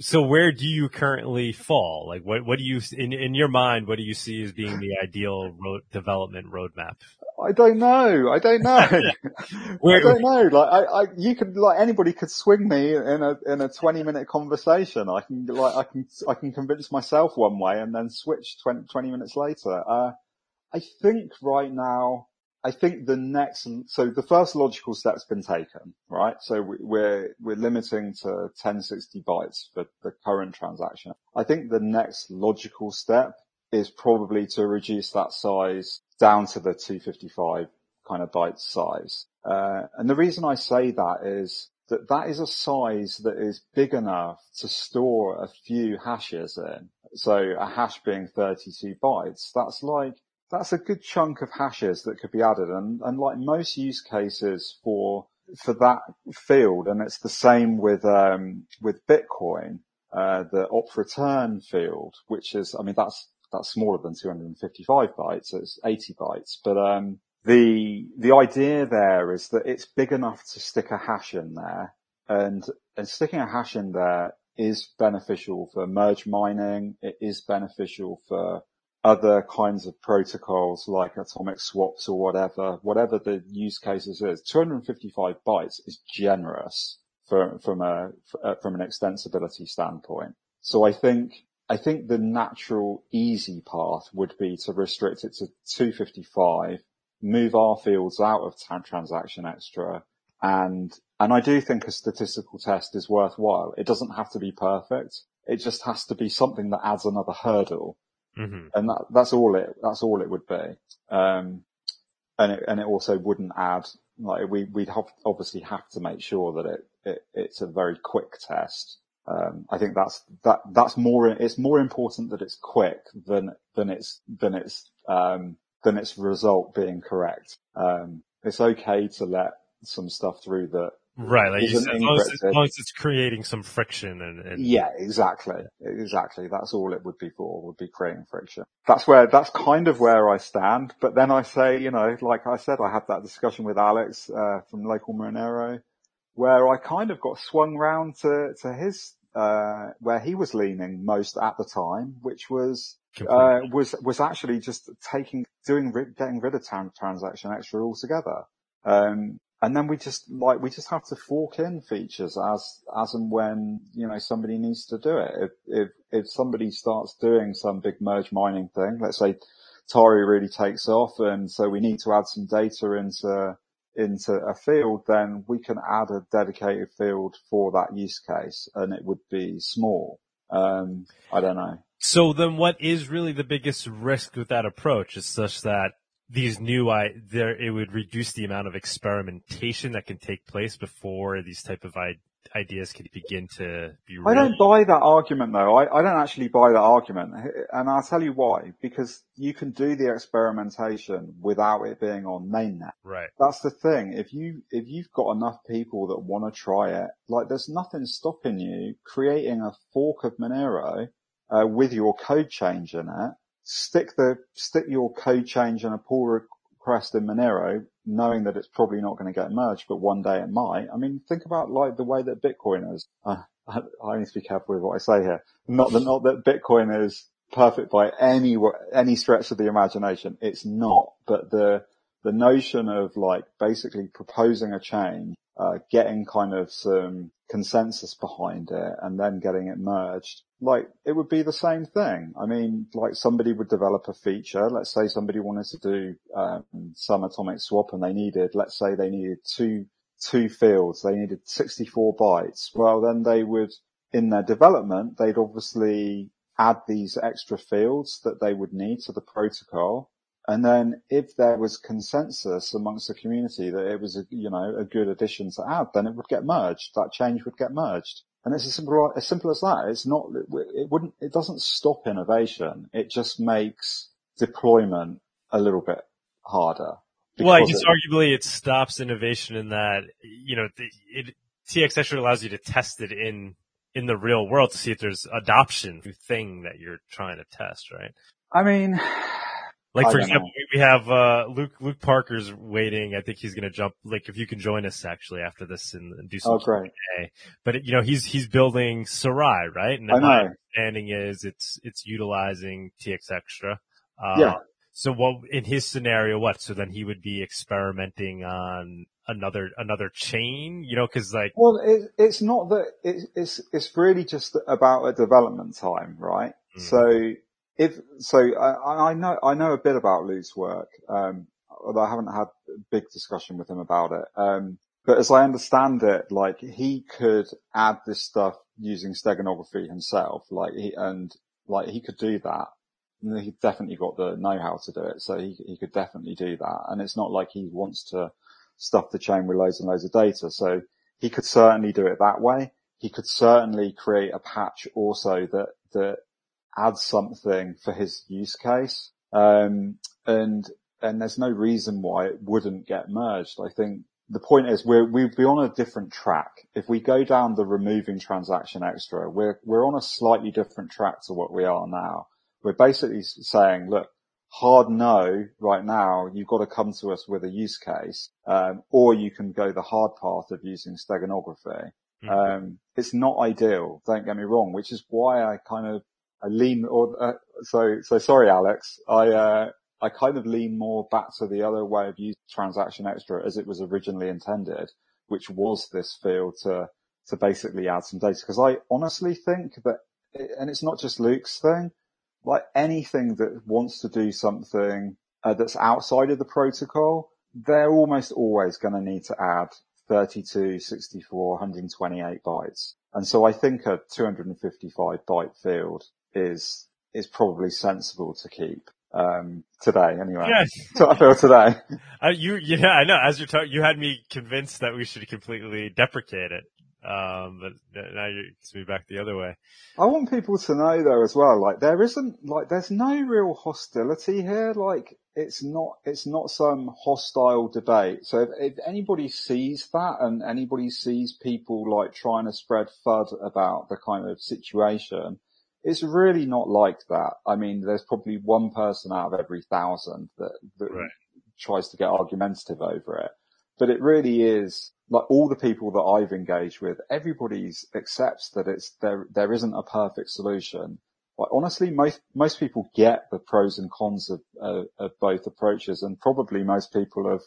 so where do you currently fall? Like what, what do you, in, in your mind, what do you see as being the ideal road development roadmap? I don't know. I don't know. I don't know. Like I, I, you could, like anybody could swing me in a, in a 20 minute conversation. I can, like, I can, I can convince myself one way and then switch 20, 20 minutes later. Uh, I think right now, I think the next, so the first logical step's been taken, right? So we, we're, we're limiting to 1060 bytes for the current transaction. I think the next logical step is probably to reduce that size down to the 255 kind of byte size. Uh, and the reason I say that is that that is a size that is big enough to store a few hashes in. So a hash being 32 bytes, that's like that's a good chunk of hashes that could be added. And, and like most use cases for, for that field, and it's the same with, um, with Bitcoin, uh, the OP_RETURN field, which is, I mean, that's, that's smaller than 255 bytes. So it's 80 bytes, but, um, the, the idea there is that it's big enough to stick a hash in there and, and sticking a hash in there is beneficial for merge mining. It is beneficial for other kinds of protocols like atomic swaps or whatever, whatever the use cases is. 255 bytes is generous for, from a, uh, from an extensibility standpoint. So I think, I think the natural easy path would be to restrict it to 255, move our fields out of transaction extra and, and I do think a statistical test is worthwhile. It doesn't have to be perfect. It just has to be something that adds another hurdle Mm-hmm. And that, that's all it, that's all it would be. Um, and it, and it also wouldn't add, like we, we'd have, obviously have to make sure that it, it it's a very quick test. Um, I think that's, that, that's more, it's more important that it's quick than, than it's, than it's, um, than its result being correct. Um, it's okay to let some stuff through that Right, like said, as, long as, as, long as, it's creating some friction and, and, yeah, exactly, exactly. That's all it would be for. Would be creating friction. That's where that's kind of where I stand. But then I say, you know, like I said, I had that discussion with Alex uh, from Local Monero, where I kind of got swung round to to his uh, where he was leaning most at the time, which was uh, was was actually just taking doing getting rid of transaction extra altogether. Um, and then we just like we just have to fork in features as as and when you know somebody needs to do it. If if if somebody starts doing some big merge mining thing, let's say Tari really takes off, and so we need to add some data into into a field, then we can add a dedicated field for that use case, and it would be small. Um, I don't know. So then, what is really the biggest risk with that approach? Is such that these new I there it would reduce the amount of experimentation that can take place before these type of I, ideas can begin to be. Real. I don't buy that argument though. I, I don't actually buy that argument, and I'll tell you why. Because you can do the experimentation without it being on mainnet. Right. That's the thing. If you if you've got enough people that want to try it, like there's nothing stopping you creating a fork of Monero uh, with your code change in it stick the stick your code change and a pull request in Monero, knowing that it's probably not going to get merged, but one day it might. I mean, think about like the way that Bitcoin is. Uh, I, I need to be careful with what I say here. Not that not that Bitcoin is perfect by any any stretch of the imagination. It's not, but the the notion of like basically proposing a change, uh, getting kind of some consensus behind it and then getting it merged like it would be the same thing. I mean, like somebody would develop a feature. Let's say somebody wanted to do um, some atomic swap and they needed, let's say they needed two two fields. They needed 64 bytes. Well, then they would, in their development, they'd obviously add these extra fields that they would need to the protocol. And then if there was consensus amongst the community that it was a, you know, a good addition to add, then it would get merged. That change would get merged. And it's as simple, as simple as that. It's not, it wouldn't, it doesn't stop innovation. It just makes deployment a little bit harder. Well, I guess it, arguably it stops innovation in that, you know, it, TX extra allows you to test it in, in the real world to see if there's adoption thing that you're trying to test, right? I mean, like for example, know. we have uh, Luke Luke Parker's waiting. I think he's going to jump. Like if you can join us actually after this and, and do some. Oh, great! But you know he's he's building Serai, right? And I know. my understanding is it's it's utilizing TX Extra. Uh, yeah. So what in his scenario? What? So then he would be experimenting on another another chain, you know, because like. Well, it, it's not that it, it's it's really just about a development time, right? Mm. So if so, I, I, know I know a bit about Luke's work, um, although I haven't had a big discussion with him about it. Um, but as I understand it, like he could add this stuff using steganography himself, like he and like he could do that. He definitely got the know-how to do it, so he he could definitely do that. And it's not like he wants to stuff the chain with loads and loads of data, so he could certainly do it that way. He could certainly create a patch also that that add something for his use case. Um, and, and there's no reason why it wouldn't get merged. I think the point is we're, we'd be on a different track. If we go down the removing transaction extra, we're, we're on a slightly different track to what we are now. We're basically saying, look, hard no right now, you've got to come to us with a use case, um, or you can go the hard path of using steganography. Mm-hmm. Um, it's not ideal. Don't get me wrong, which is why I kind of, I lean or, uh, so, so sorry, Alex. I, uh, I kind of lean more back to the other way of using transaction extra as it was originally intended, which was this field to, to basically add some data. Cause I honestly think that, and it's not just Luke's thing, like anything that wants to do something uh, that's outside of the protocol, they're almost always going to need to add 32, 64, 128 bytes. And so I think a 255 byte field is, is probably sensible to keep. Um, today anyway. Yes. So I feel today. Uh, you, yeah, I know. As you're talking, you had me convinced that we should completely deprecate it. Um, but now you it's me back the other way. I want people to know though as well, like there isn't, like there's no real hostility here. Like it's not, it's not some hostile debate. So if, if anybody sees that and anybody sees people like trying to spread FUD about the kind of situation, it's really not like that. I mean, there's probably one person out of every thousand that, that right. tries to get argumentative over it. But it really is like all the people that I've engaged with, everybody's accepts that it's there, there isn't a perfect solution. Like honestly, most, most people get the pros and cons of, uh, of both approaches and probably most people have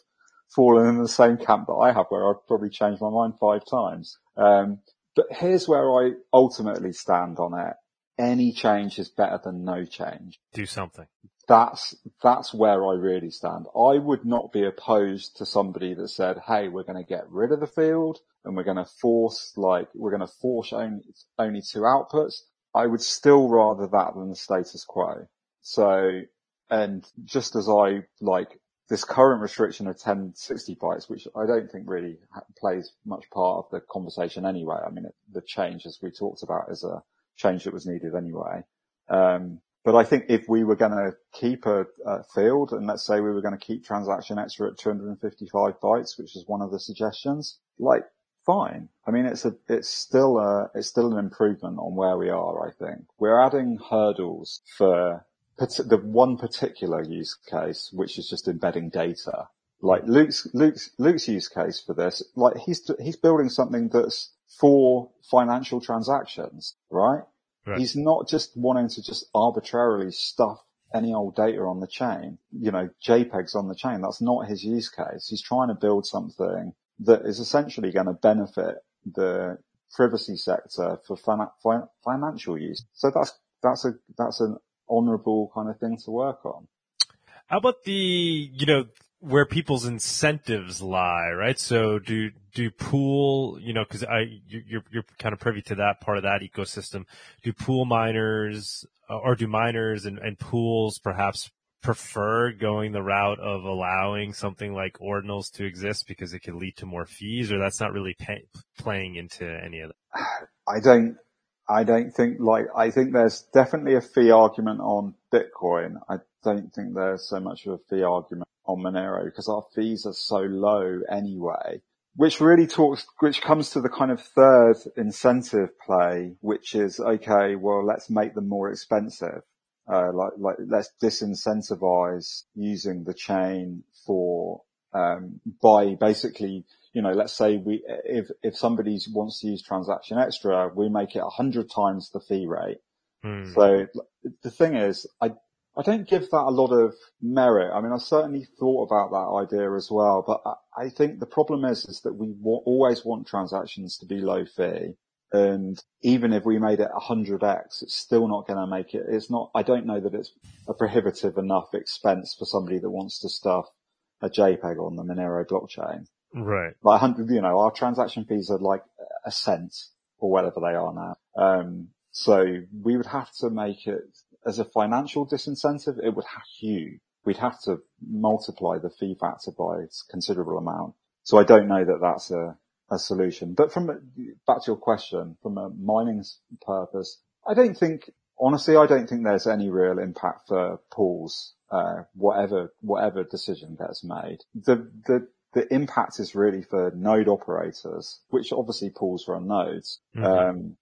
fallen in the same camp that I have where I've probably changed my mind five times. Um, but here's where I ultimately stand on it. Any change is better than no change. Do something that's that's where I really stand. I would not be opposed to somebody that said, "Hey, we're going to get rid of the field and we're going to force like we're going to force only only two outputs." I would still rather that than the status quo. So, and just as I like this current restriction of 1060 bytes, which I don't think really plays much part of the conversation anyway. I mean, it, the change as we talked about is a change that was needed anyway. Um, but I think if we were going to keep a, a, field and let's say we were going to keep transaction extra at 255 bytes, which is one of the suggestions, like fine. I mean, it's a, it's still a, it's still an improvement on where we are. I think we're adding hurdles for the one particular use case, which is just embedding data. Like Luke's, Luke's, Luke's use case for this, like he's, he's building something that's for financial transactions, right? Right. He's not just wanting to just arbitrarily stuff any old data on the chain, you know, JPEGs on the chain. That's not his use case. He's trying to build something that is essentially going to benefit the privacy sector for fin- financial use. So that's, that's a, that's an honorable kind of thing to work on. How about the, you know, where people's incentives lie, right? So do do pool, you know, because I you're you're kind of privy to that part of that ecosystem. Do pool miners uh, or do miners and, and pools perhaps prefer going the route of allowing something like ordinals to exist because it could lead to more fees, or that's not really pay, playing into any of that? I don't. I don't think like I think there's definitely a fee argument on Bitcoin. I don't think there's so much of a fee argument on Monero because our fees are so low anyway. Which really talks, which comes to the kind of third incentive play, which is, okay, well, let's make them more expensive. Uh, like, like, let's disincentivize using the chain for, um, by basically, you know, let's say we, if, if somebody wants to use transaction extra, we make it a hundred times the fee rate. Mm. So the thing is, I I don't give that a lot of merit. I mean, I certainly thought about that idea as well, but I, think the problem is, is that we always want transactions to be low fee. And even if we made it 100x, it's still not going to make it. It's not, I don't know that it's a prohibitive enough expense for somebody that wants to stuff a JPEG on the Monero blockchain. Right. Like 100, you know, our transaction fees are like a cent or whatever they are now. Um, so we would have to make it as a financial disincentive, it would have huge. We'd have to multiply the fee factor by a considerable amount. So I don't know that that's a, a solution. But from back to your question, from a mining purpose, I don't think, honestly, I don't think there's any real impact for pools, uh, whatever, whatever decision gets made. The, the, the impact is really for node operators, which obviously pools run nodes. Mm-hmm. Um,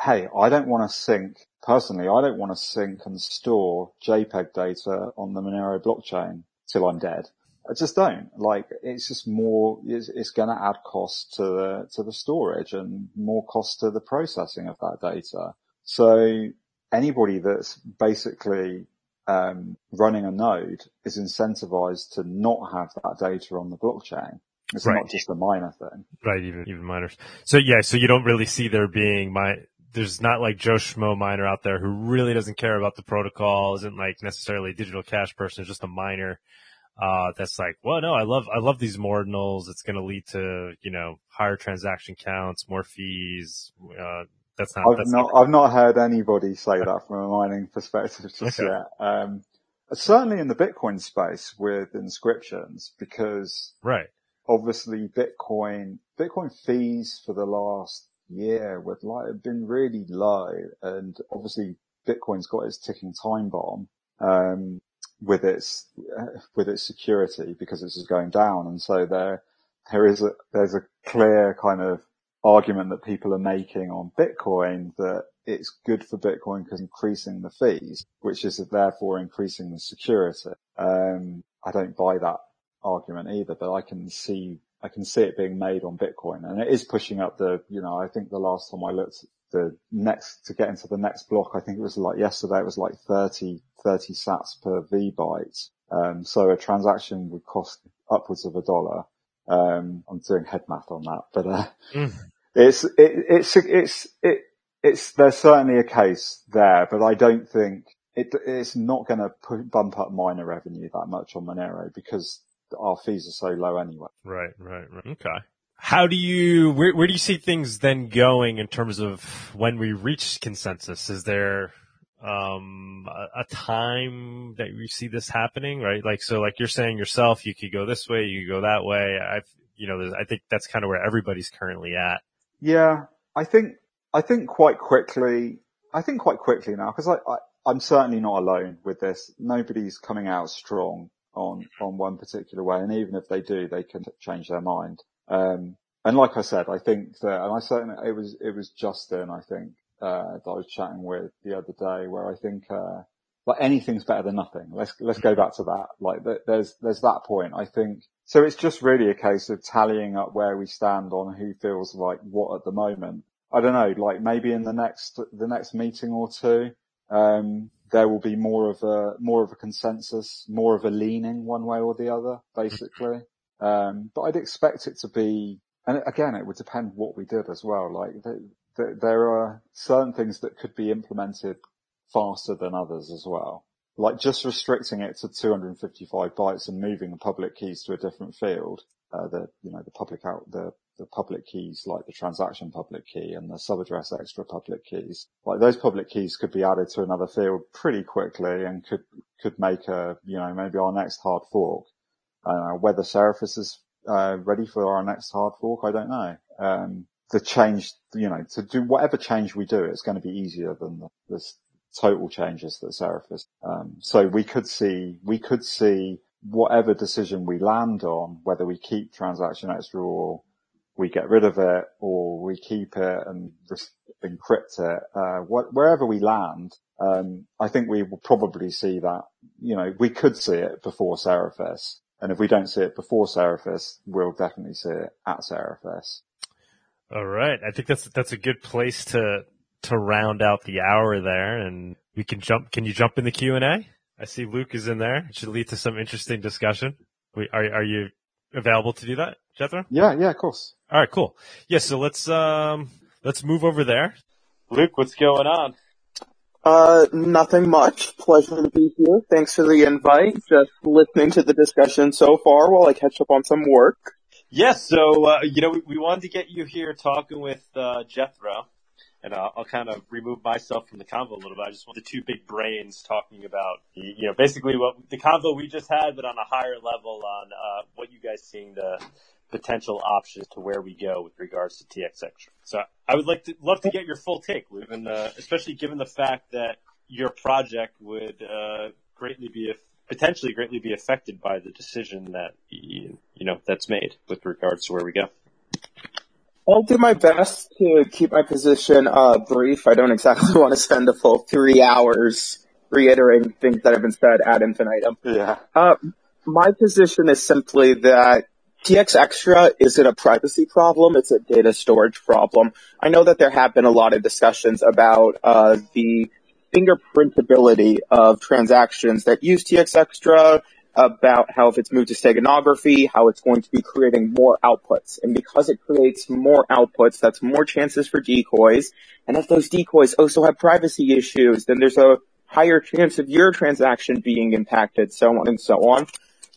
hey, I don't want to sync, personally, I don't want to sync and store JPEG data on the Monero blockchain till I'm dead. I just don't like. It's just more. It's, it's going to add cost to the to the storage and more cost to the processing of that data. So anybody that's basically um, running a node is incentivized to not have that data on the blockchain. It's right. not just a miner thing. Right, even even miners. So yeah, so you don't really see there being my there's not like Joe Schmo miner out there who really doesn't care about the protocol, isn't like necessarily a digital cash person, is just a miner. Uh, that's like, well, no, I love, I love these Mordinals. It's going to lead to, you know, higher transaction counts, more fees. Uh, that's not, I've that's not, not, I've not heard anybody say that from a mining perspective just okay. yet. Um, certainly in the Bitcoin space with inscriptions because right. obviously Bitcoin, Bitcoin fees for the last year would like have been really low and obviously Bitcoin's got its ticking time bomb. Um, with its, with its security because it's is going down. And so there, there is a, there's a clear kind of argument that people are making on Bitcoin that it's good for Bitcoin because increasing the fees, which is therefore increasing the security. Um, I don't buy that argument either, but I can see I can see it being made on Bitcoin and it is pushing up the, you know, I think the last time I looked the next, to get into the next block, I think it was like yesterday, it was like 30, 30 sats per V byte. Um, so a transaction would cost upwards of a dollar. Um, I'm doing head math on that, but, uh, mm. it's, it, it's, it's, it, it's, there's certainly a case there, but I don't think it, it's not going to bump up miner revenue that much on Monero because our fees are so low anyway. Right, right, right. Okay. How do you, where, where do you see things then going in terms of when we reach consensus? Is there, um, a, a time that we see this happening, right? Like, so like you're saying yourself, you could go this way, you could go that way. I, you know, I think that's kind of where everybody's currently at. Yeah. I think, I think quite quickly, I think quite quickly now, cause I, I I'm certainly not alone with this. Nobody's coming out strong on, on one particular way. And even if they do, they can change their mind. Um, and like I said, I think that, and I certainly, it was, it was Justin, I think, uh, that I was chatting with the other day where I think, uh, like anything's better than nothing. Let's, let's go back to that. Like there's, there's that point. I think, so it's just really a case of tallying up where we stand on who feels like what at the moment. I don't know, like maybe in the next, the next meeting or two, um, there will be more of a, more of a consensus, more of a leaning one way or the other, basically. Um, but I'd expect it to be, and again, it would depend what we did as well. Like the, the, there are certain things that could be implemented faster than others as well. Like just restricting it to 255 bytes and moving the public keys to a different field, uh, the, you know, the public out, the, the public keys like the transaction public key and the subaddress extra public keys. Like those public keys could be added to another field pretty quickly and could, could make a, you know, maybe our next hard fork uh, whether Seraphis is uh, ready for our next hard fork, I don't know. Um, the change, you know, to do whatever change we do, it's going to be easier than the, the total changes that Seraphis. Um, so we could see, we could see whatever decision we land on, whether we keep transaction extra or we get rid of it or we keep it and encrypt it, uh, wh- wherever we land, um, I think we will probably see that, you know, we could see it before Seraphis. And if we don't see it before Seraphis, we'll definitely see it at Seraphis. All right. I think that's, that's a good place to, to round out the hour there and we can jump, can you jump in the Q and A? I see Luke is in there. It should lead to some interesting discussion. We, are, are you available to do that, Jethro? Yeah, yeah, of course. All right, cool. Yeah, so let's, um, let's move over there. Luke, what's going on? Uh, nothing much. Pleasure to be here. Thanks for the invite. Just listening to the discussion so far while I catch up on some work. Yes, so, uh, you know, we, we, wanted to get you here talking with, uh, Jethro, and I'll, I'll, kind of remove myself from the convo a little bit. I just want the two big brains talking about, you know, basically what the convo we just had, but on a higher level on, uh, what you guys seeing the, potential options to where we go with regards to TXX. So I would like to love to get your full take, Lou, and uh, especially given the fact that your project would uh, greatly be potentially greatly be affected by the decision that you, you know that's made with regards to where we go. I'll do my best to keep my position uh, brief. I don't exactly want to spend the full three hours reiterating things that have been said ad infinitum. Yeah. Uh, my position is simply that TX Extra isn't a privacy problem, it's a data storage problem. I know that there have been a lot of discussions about uh, the fingerprintability of transactions that use TX Extra, about how if it's moved to steganography, how it's going to be creating more outputs. And because it creates more outputs, that's more chances for decoys. And if those decoys also have privacy issues, then there's a higher chance of your transaction being impacted, so on and so on.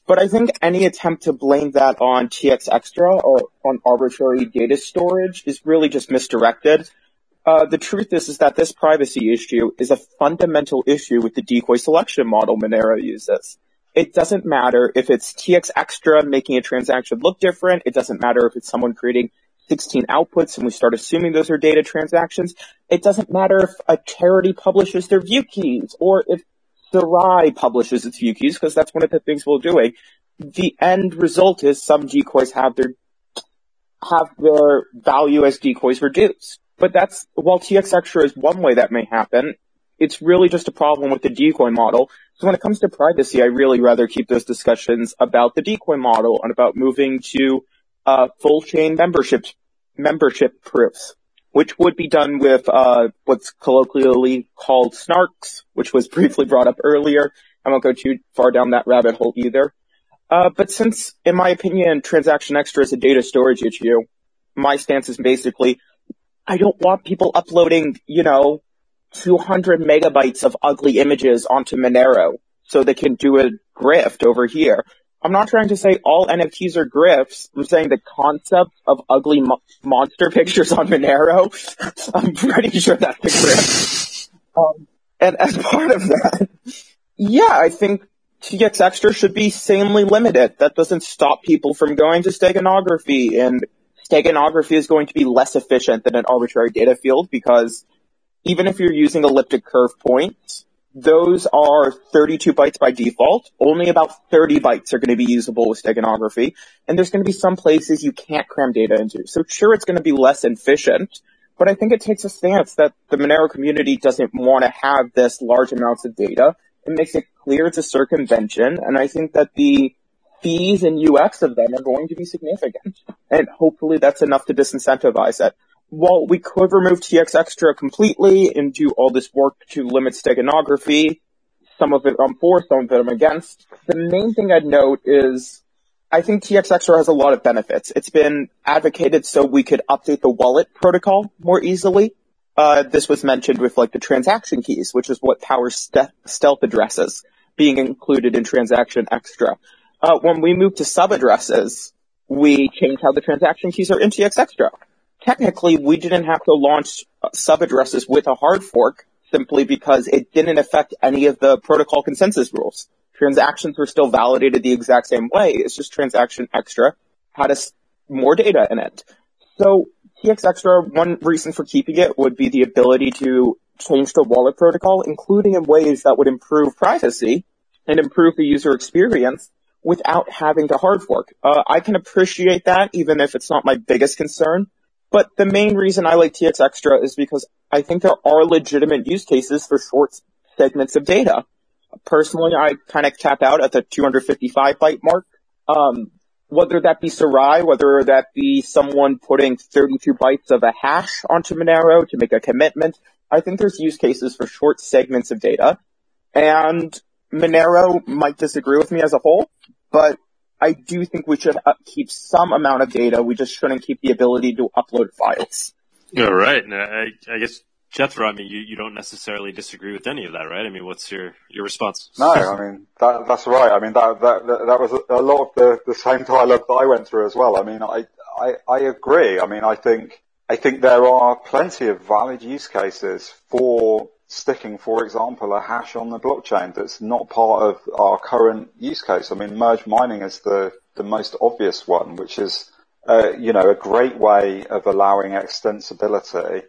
But I think any attempt to blame that on TX Extra or on arbitrary data storage is really just misdirected. Uh, the truth is, is that this privacy issue is a fundamental issue with the decoy selection model Monero uses. It doesn't matter if it's TX Extra making a transaction look different. It doesn't matter if it's someone creating 16 outputs and we start assuming those are data transactions. It doesn't matter if a charity publishes their view keys or if Serai publishes its view keys because that's one of the things we're doing. The end result is some decoys have their have their value as decoys reduced. But that's while TX extra is one way that may happen, it's really just a problem with the decoy model. So when it comes to privacy, I really rather keep those discussions about the decoy model and about moving to uh, full chain membership membership proofs which would be done with uh, what's colloquially called snarks, which was briefly brought up earlier. I won't go too far down that rabbit hole either. Uh, but since, in my opinion, transaction extra is a data storage issue, my stance is basically, I don't want people uploading, you know, 200 megabytes of ugly images onto Monero so they can do a grift over here. I'm not trying to say all NFTs are grifts. I'm saying the concept of ugly mo- monster pictures on Monero. I'm pretty sure that's a grift. Um, and as part of that, yeah, I think TX Extra should be sanely limited. That doesn't stop people from going to steganography, and steganography is going to be less efficient than an arbitrary data field because even if you're using elliptic curve points, those are 32 bytes by default. Only about 30 bytes are going to be usable with steganography. And there's going to be some places you can't cram data into. So sure, it's going to be less efficient, but I think it takes a stance that the Monero community doesn't want to have this large amounts of data. It makes it clear it's a circumvention. And I think that the fees and UX of them are going to be significant. And hopefully that's enough to disincentivize it while we could remove TX Extra completely and do all this work to limit steganography, some of it I'm for, some of it I'm against. The main thing I'd note is I think TX Extra has a lot of benefits. It's been advocated so we could update the wallet protocol more easily. Uh, this was mentioned with like the transaction keys, which is what powers ste- stealth addresses being included in transaction extra. Uh, when we move to sub addresses, we change how the transaction keys are in TX Extra technically we didn't have to launch sub addresses with a hard fork simply because it didn't affect any of the protocol consensus rules. Transactions were still validated the exact same way. It's just transaction extra had a, more data in it. So TX extra, one reason for keeping it would be the ability to change the wallet protocol, including in ways that would improve privacy and improve the user experience without having to hard fork. Uh, I can appreciate that even if it's not my biggest concern. But the main reason I like TX Extra is because I think there are legitimate use cases for short segments of data. Personally, I kind of cap out at the 255 byte mark. Um, whether that be Serai, whether that be someone putting 32 bytes of a hash onto Monero to make a commitment, I think there's use cases for short segments of data. And Monero might disagree with me as a whole, but I do think we should uh, keep some amount of data. We just shouldn't keep the ability to upload files. All right. I, I guess Jethro, I mean, you, you don't necessarily disagree with any of that, right? I mean, what's your, your response? No, I mean, that, that's right. I mean, that, that, that was a lot of the, the same dialogue that I went through as well. I mean, I, I, I agree. I mean, I think, I think there are plenty of valid use cases for sticking, for example, a hash on the blockchain that's not part of our current use case. I mean, merge mining is the, the most obvious one, which is, uh, you know, a great way of allowing extensibility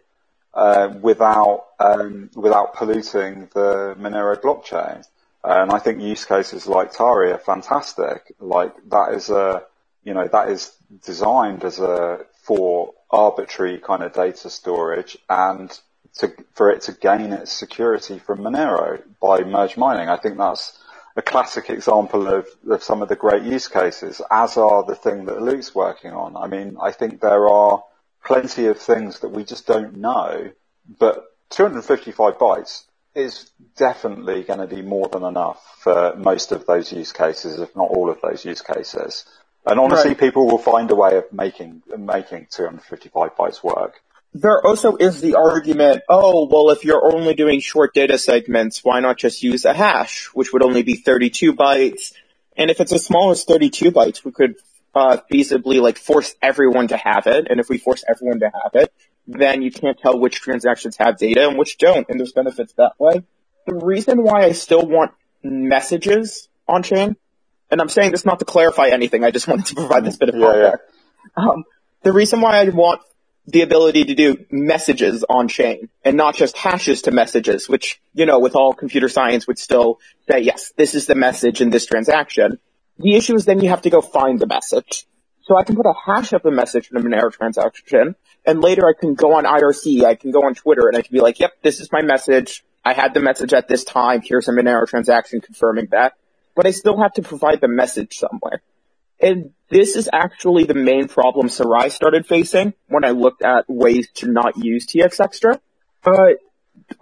uh, without um, without polluting the Monero blockchain. And I think use cases like Tari are fantastic. Like that is a, you know, that is designed as a for arbitrary kind of data storage and to, for it to gain its security from Monero by merge mining. I think that's a classic example of, of some of the great use cases, as are the thing that Luke's working on. I mean, I think there are plenty of things that we just don't know, but 255 bytes is definitely going to be more than enough for most of those use cases, if not all of those use cases. And honestly, right. people will find a way of making making 255 bytes work. There also is the argument, oh, well, if you're only doing short data segments, why not just use a hash, which would only be 32 bytes? And if it's as small as 32 bytes, we could uh, feasibly like force everyone to have it. And if we force everyone to have it, then you can't tell which transactions have data and which don't, and there's benefits that way. The reason why I still want messages on chain, and I'm saying this not to clarify anything, I just wanted to provide this bit of context. Yeah, yeah. Um, the reason why I want the ability to do messages on chain and not just hashes to messages, which, you know, with all computer science would still say, yes, this is the message in this transaction. The issue is then you have to go find the message. So I can put a hash of the message in a Monero transaction, and later I can go on IRC, I can go on Twitter, and I can be like, yep, this is my message. I had the message at this time. Here's a Monero transaction confirming that. But I still have to provide the message somewhere. And this is actually the main problem Serai started facing when I looked at ways to not use TX Extra. Uh,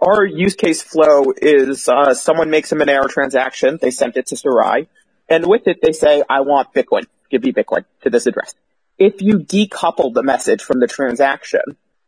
our use case flow is uh, someone makes a Monero transaction, they sent it to Serai, and with it they say, I want Bitcoin give me Bitcoin to this address. If you decouple the message from the transaction,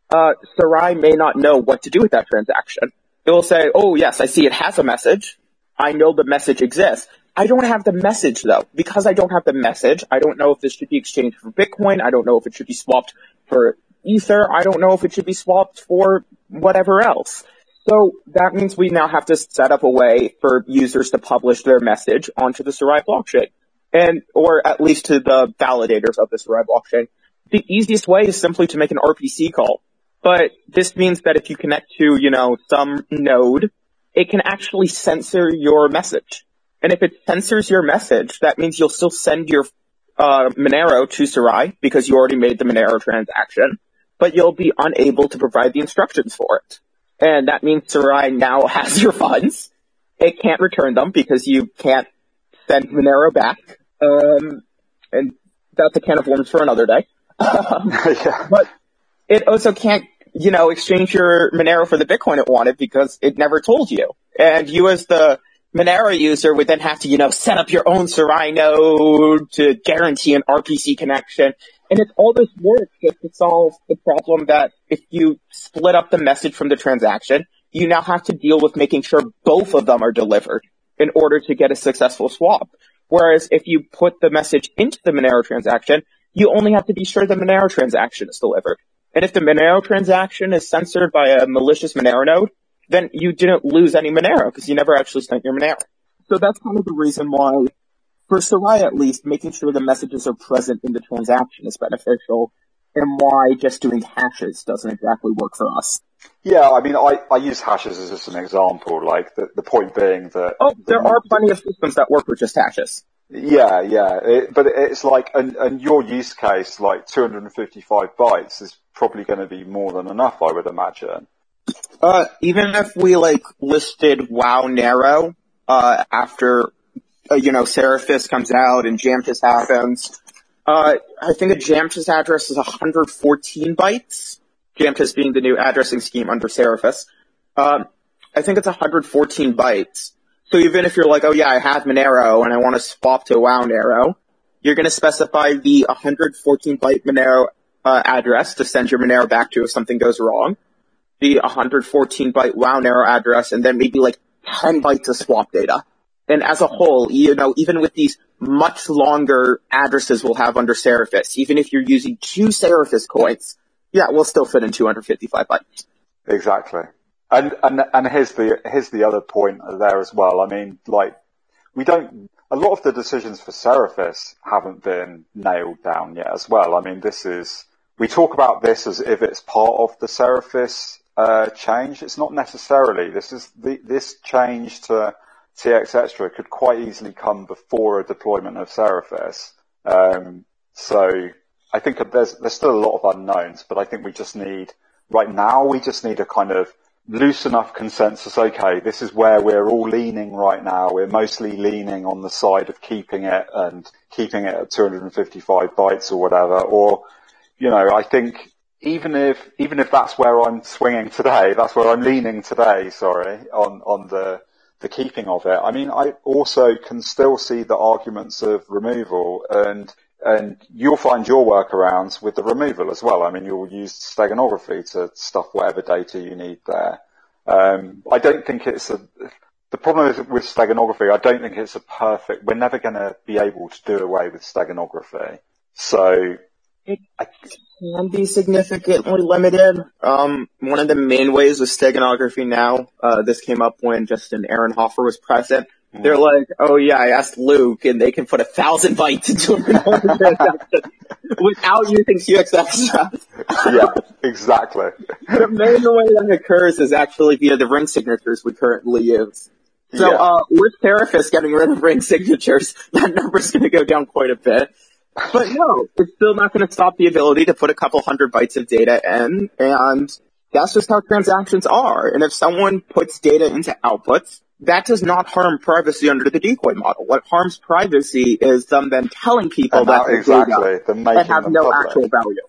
uh, Serai may not know what to do with that transaction. It will say, oh yes, I see it has a message. I know the message exists. I don't have the message though. Because I don't have the message, I don't know if this should be exchanged for Bitcoin. I don't know if it should be swapped for Ether. I don't know if it should be swapped for whatever else. So that means we now have to set up a way for users to publish their message onto the Serai blockchain and or at least to the validators of this Serai blockchain. The easiest way is simply to make an RPC call. But this means that if you connect to, you know, some node, it can actually censor your message. And if it censors your message, that means you'll still send your uh, Monero to Serai because you already made the Monero transaction, but you'll be unable to provide the instructions for it. And that means Serai now has your funds. It can't return them because you can't send Monero back. Um, and that's a can of worms for another day. Um, yeah. But it also can't, you know, exchange your Monero for the Bitcoin it wanted because it never told you. And you as the Monero user would then have to, you know, set up your own Serai node to guarantee an RPC connection. And it's all this work just to solve the problem that if you split up the message from the transaction, you now have to deal with making sure both of them are delivered in order to get a successful swap. Whereas if you put the message into the Monero transaction, you only have to be sure the Monero transaction is delivered. And if the Monero transaction is censored by a malicious Monero node, then you didn't lose any Monero because you never actually spent your Monero. So that's kind of the reason why, for Serai at least, making sure the messages are present in the transaction is beneficial and why just doing hashes doesn't exactly work for us. Yeah, I mean, I, I use hashes as just an example, like the, the point being that... Oh, there the, are plenty of systems that work with just hashes. Yeah, yeah, it, but it's like, and, and your use case, like 255 bytes is probably going to be more than enough, I would imagine. Uh, even if we like listed Wownero, uh, after, uh, you know, Seraphis comes out and Jamtis happens, uh, I think a Jamtis address is 114 bytes. Jamtis being the new addressing scheme under Seraphis. Um, I think it's 114 bytes. So even if you're like, oh yeah, I have Monero and I want to swap to Wownero, you're going to specify the 114 byte Monero uh, address to send your Monero back to if something goes wrong. The 114 byte Wownero address and then maybe like 10 bytes of swap data. And as a whole, you know, even with these much longer addresses we'll have under Seraphis, even if you're using two Seraphis coins, yeah, we'll still fit in 255 bytes. Exactly. And, and, and here's the, here's the other point there as well. I mean, like, we don't, a lot of the decisions for Seraphis haven't been nailed down yet as well. I mean, this is, we talk about this as if it's part of the Seraphis, change. It's not necessarily. This is the, this change to TX Extra could quite easily come before a deployment of Seraphis. Um, so I think there's there's still a lot of unknowns, but I think we just need right now we just need a kind of loose enough consensus, okay, this is where we're all leaning right now. We're mostly leaning on the side of keeping it and keeping it at 255 bytes or whatever. Or, you know, I think even if, even if that's where I'm swinging today, that's where I'm leaning today, sorry, on, on the, the keeping of it. I mean, I also can still see the arguments of removal and and you'll find your workarounds with the removal as well. I mean, you'll use steganography to stuff whatever data you need there. Um, I don't think it's a, the problem is with steganography, I don't think it's a perfect, we're never going to be able to do away with steganography. So it can be significantly limited. Um, one of the main ways with steganography now, uh, this came up when Justin Aaron Ehrenhofer was present, they're like, oh yeah, I asked Luke, and they can put a thousand bytes into a transaction without using TXX. yeah, exactly. the main way that occurs is actually via the ring signatures we currently use. So yeah. uh, with Seraphis getting rid of ring signatures, that number's going to go down quite a bit. But no, it's still not going to stop the ability to put a couple hundred bytes of data in, and that's just how transactions are. And if someone puts data into outputs, that does not harm privacy under the decoy model. What harms privacy is them then telling people and that exactly that have no public. actual value.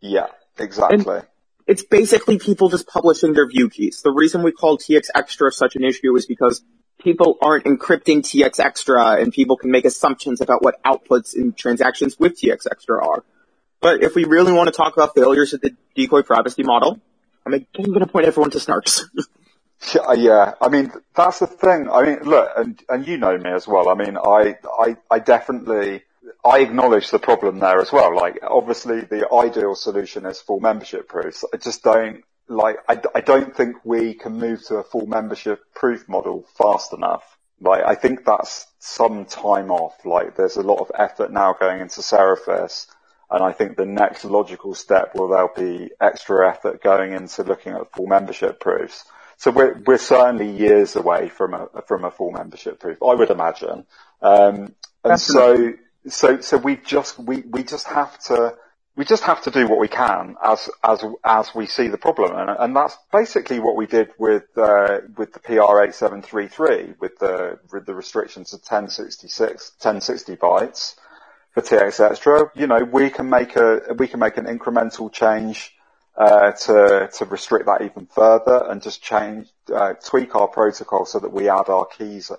Yeah, exactly. And it's basically people just publishing their view keys. The reason we call TX extra such an issue is because people aren't encrypting TX extra and people can make assumptions about what outputs in transactions with TX extra are. But if we really want to talk about failures of the decoy privacy model, I'm going to point everyone to snarks. Yeah, I mean that's the thing. I mean, look, and and you know me as well. I mean, I I I definitely I acknowledge the problem there as well. Like, obviously, the ideal solution is full membership proofs. I just don't like. I I don't think we can move to a full membership proof model fast enough. Like, I think that's some time off. Like, there's a lot of effort now going into Seraphis. And I think the next logical step will there'll be extra effort going into looking at full membership proofs. So we're, we're certainly years away from a, from a full membership proof, I would imagine. Um, and so, so, so we just, we, we just have to, we just have to do what we can as, as, as we see the problem. And, and that's basically what we did with, uh, with the PR8733, with the, with the restrictions of 1066, 1060 bytes for TX extra. You know, we can make a, we can make an incremental change uh, to to restrict that even further and just change uh, tweak our protocol so that we add our keys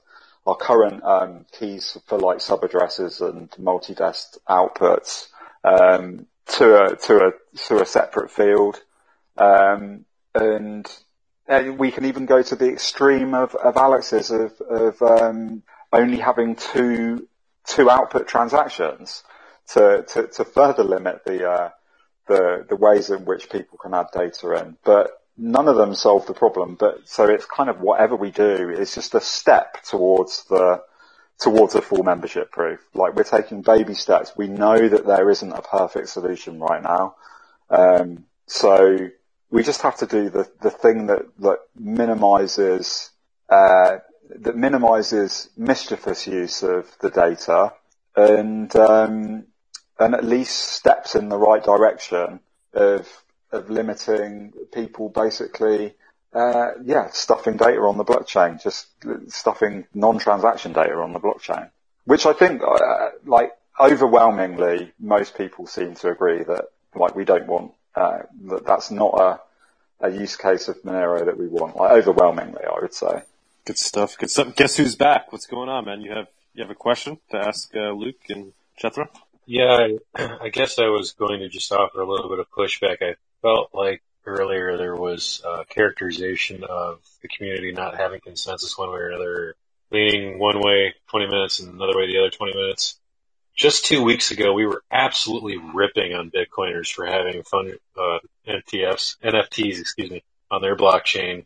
our current um, keys for like sub addresses and multi-dest outputs um, to a to a to a separate field um, and we can even go to the extreme of, of Alex's of, of um, only having two two output transactions to, to, to further limit the uh, the, the ways in which people can add data in, but none of them solve the problem. But so it's kind of whatever we do is just a step towards the, towards a full membership proof. Like we're taking baby steps. We know that there isn't a perfect solution right now. Um, so we just have to do the, the thing that, that minimizes, uh, that minimizes mischievous use of the data and, um, and at least steps in the right direction of of limiting people basically uh, yeah, stuffing data on the blockchain, just stuffing non-transaction data on the blockchain, which I think, uh, like, overwhelmingly, most people seem to agree that, like, we don't want, uh, that that's not a, a use case of Monero that we want. Like, overwhelmingly, I would say. Good stuff. Good stuff. Guess who's back? What's going on, man? You have, you have a question to ask, uh, Luke and Jethro? Yeah, I, I guess I was going to just offer a little bit of pushback. I felt like earlier there was a characterization of the community not having consensus one way or another, leaning one way 20 minutes and another way the other 20 minutes. Just two weeks ago, we were absolutely ripping on Bitcoiners for having fun, uh, NFTs, excuse me, on their blockchain.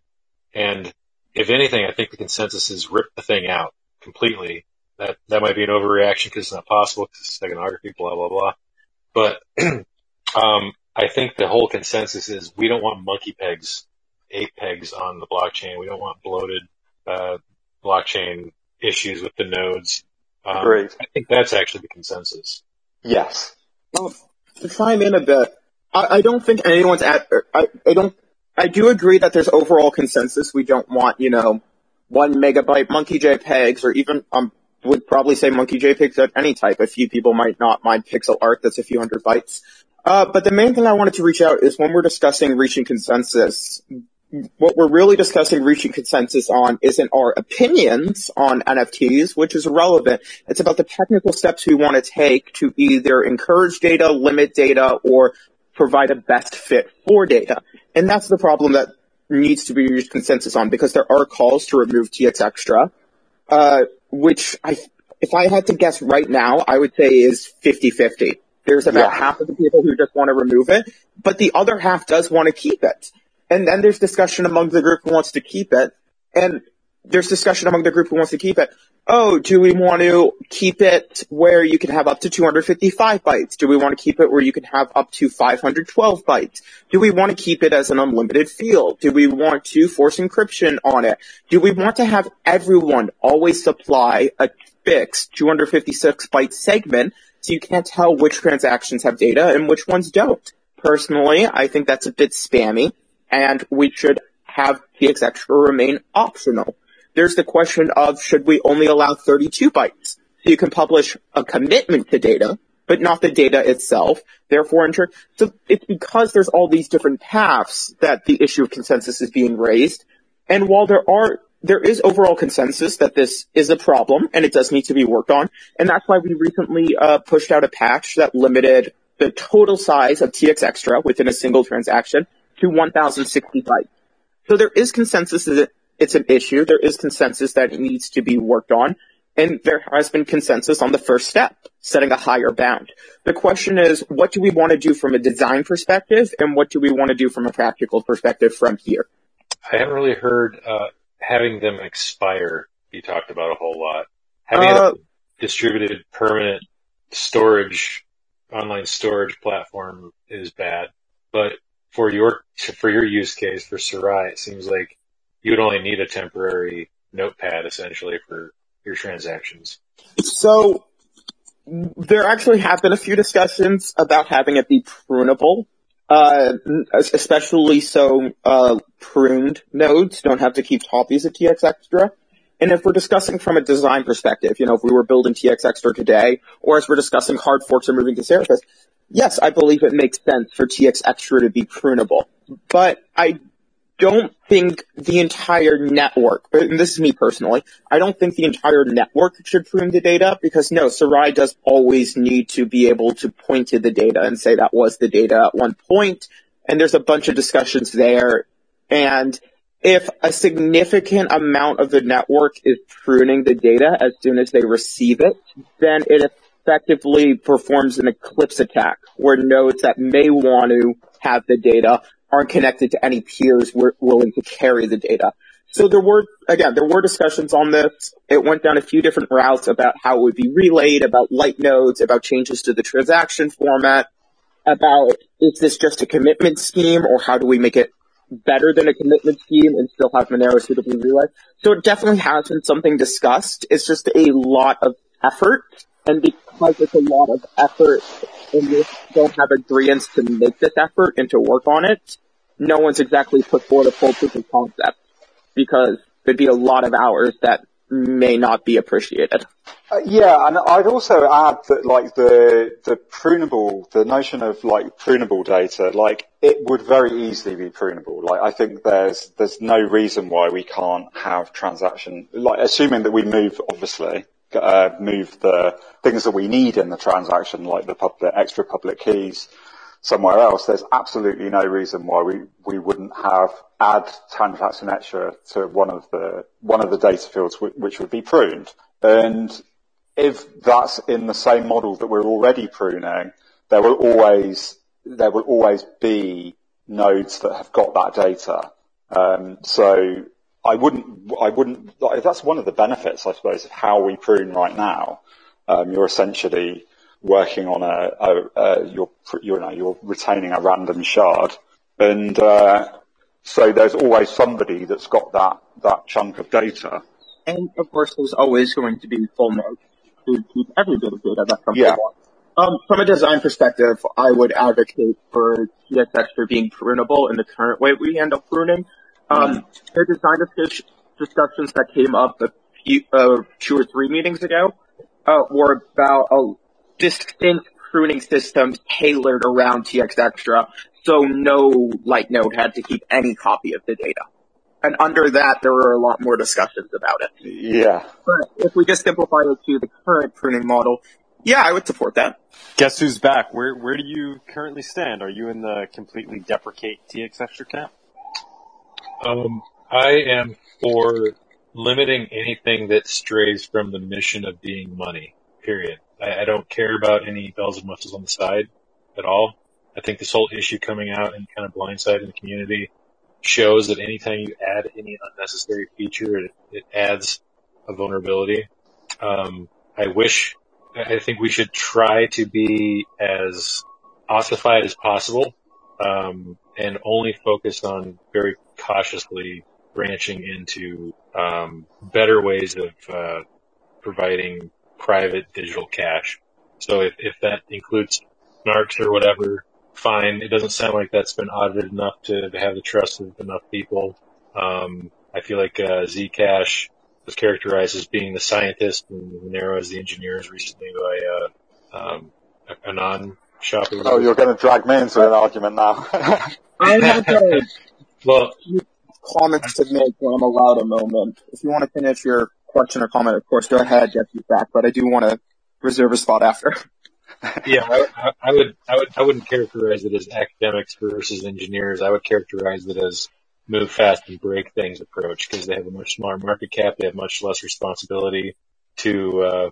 And if anything, I think the consensus is rip the thing out completely that that might be an overreaction because it's not possible because it's steganography, blah blah blah. But um, I think the whole consensus is we don't want monkey pegs, ape pegs on the blockchain. We don't want bloated uh, blockchain issues with the nodes. Um, Great. I think that's actually the consensus. Yes. Well, to chime in a bit, I, I don't think anyone's at. I, I don't I do agree that there's overall consensus. We don't want, you know, one megabyte monkey JPEGs or even, um, would probably say monkey JPEGs of any type. A few people might not mind pixel art that's a few hundred bytes. Uh, but the main thing I wanted to reach out is when we're discussing reaching consensus, what we're really discussing reaching consensus on isn't our opinions on NFTs, which is relevant. It's about the technical steps we want to take to either encourage data, limit data, or provide a best fit for data. And that's the problem that needs to be reached consensus on because there are calls to remove TX extra, uh, which I, if I had to guess right now, I would say is 50-50. There's about yeah. half of the people who just want to remove it, but the other half does want to keep it. And then there's discussion among the group who wants to keep it. And there's discussion among the group who wants to keep it. Oh, do we want to keep it where you can have up to 255 bytes? Do we want to keep it where you can have up to 512 bytes? Do we want to keep it as an unlimited field? Do we want to force encryption on it? Do we want to have everyone always supply a fixed 256 byte segment so you can't tell which transactions have data and which ones don't? Personally, I think that's a bit spammy and we should have TX extra remain optional. There's the question of should we only allow 32 bytes? So you can publish a commitment to data, but not the data itself. Therefore, ensure. So it's because there's all these different paths that the issue of consensus is being raised. And while there are, there is overall consensus that this is a problem and it does need to be worked on. And that's why we recently uh, pushed out a patch that limited the total size of TX extra within a single transaction to 1060 bytes. So there is consensus that it's an issue. There is consensus that it needs to be worked on. And there has been consensus on the first step, setting a higher bound. The question is, what do we want to do from a design perspective and what do we want to do from a practical perspective from here? I haven't really heard uh, having them expire You talked about a whole lot. Having uh, a distributed permanent storage, online storage platform is bad. But for your for your use case for Serai, it seems like you would only need a temporary notepad essentially for your transactions. So there actually have been a few discussions about having it be prunable. Uh, especially so uh, pruned nodes don't have to keep copies of TX Extra. And if we're discussing from a design perspective, you know, if we were building TX Extra today, or as we're discussing hard forks or moving to Seraphis, yes, I believe it makes sense for TX Extra to be prunable. But I don't think the entire network, this is me personally, I don't think the entire network should prune the data because no, Serai does always need to be able to point to the data and say that was the data at one point, and there's a bunch of discussions there, and if a significant amount of the network is pruning the data as soon as they receive it, then it effectively performs an eclipse attack where nodes that may want to have the data aren't connected to any peers willing to carry the data. So there were, again, there were discussions on this. It went down a few different routes about how it would be relayed, about light nodes, about changes to the transaction format, about is this just a commitment scheme or how do we make it better than a commitment scheme and still have Monero suitably relayed? So it definitely has been something discussed. It's just a lot of effort. And because it's a lot of effort and you don't have agreements to make this effort and to work on it, no one's exactly put forward a full proof of concept because there'd be a lot of hours that may not be appreciated. Uh, yeah, and I'd also add that like the the prunable, the notion of like prunable data, like it would very easily be prunable. Like I think there's there's no reason why we can't have transaction, like assuming that we move obviously move the things that we need in the transaction, like the extra public keys, somewhere else, there's absolutely no reason why we, we wouldn't have add transaction extra to one of the one of the data fields w- which would be pruned. And if that's in the same model that we're already pruning, there will always there will always be nodes that have got that data. Um, so I wouldn't I wouldn't that's one of the benefits I suppose of how we prune right now. Um, you're essentially working on a, a, a you're, you know, you're retaining a random shard. And, uh, so there's always somebody that's got that, that chunk of data. And of course there's always going to be full nodes to keep every bit of data that comes yeah. Um, from a design perspective, I would advocate for TX for being prunable in the current way we handle pruning. Um, the design discussions that came up a few, uh, two or three meetings ago, uh, were about a distinct pruning system tailored around TX Extra, so no light node had to keep any copy of the data. And under that, there were a lot more discussions about it. Yeah. But if we just simplify it to the current pruning model, yeah, I would support that. Guess who's back? Where where do you currently stand? Are you in the completely deprecate TX Extra camp? Um, I am for limiting anything that strays from the mission of being money. Period. I, I don't care about any bells and whistles on the side at all. I think this whole issue coming out and kind of blindsiding the community shows that anytime you add any unnecessary feature, it, it adds a vulnerability. Um, I wish, I think we should try to be as ossified as possible, um, and only focus on very cautiously branching into, um, better ways of, uh, providing private digital cash. So if, if that includes snarks or whatever, fine. It doesn't sound like that's been audited enough to, have the trust of enough people. Um, I feel like uh, Zcash was characterized as being the scientist and Monero as the engineers recently by uh, um, Anon shopper. Oh, you're going to drag me into an argument now. I have a well, comments to make when I'm allowed a moment. If you want to finish your question or comment, of course, go ahead, Jeff, you back, but I do want to reserve a spot after. yeah, I, I, would, I would, I wouldn't characterize it as academics versus engineers. I would characterize it as move fast and break things approach because they have a much smaller market cap. They have much less responsibility to, uh,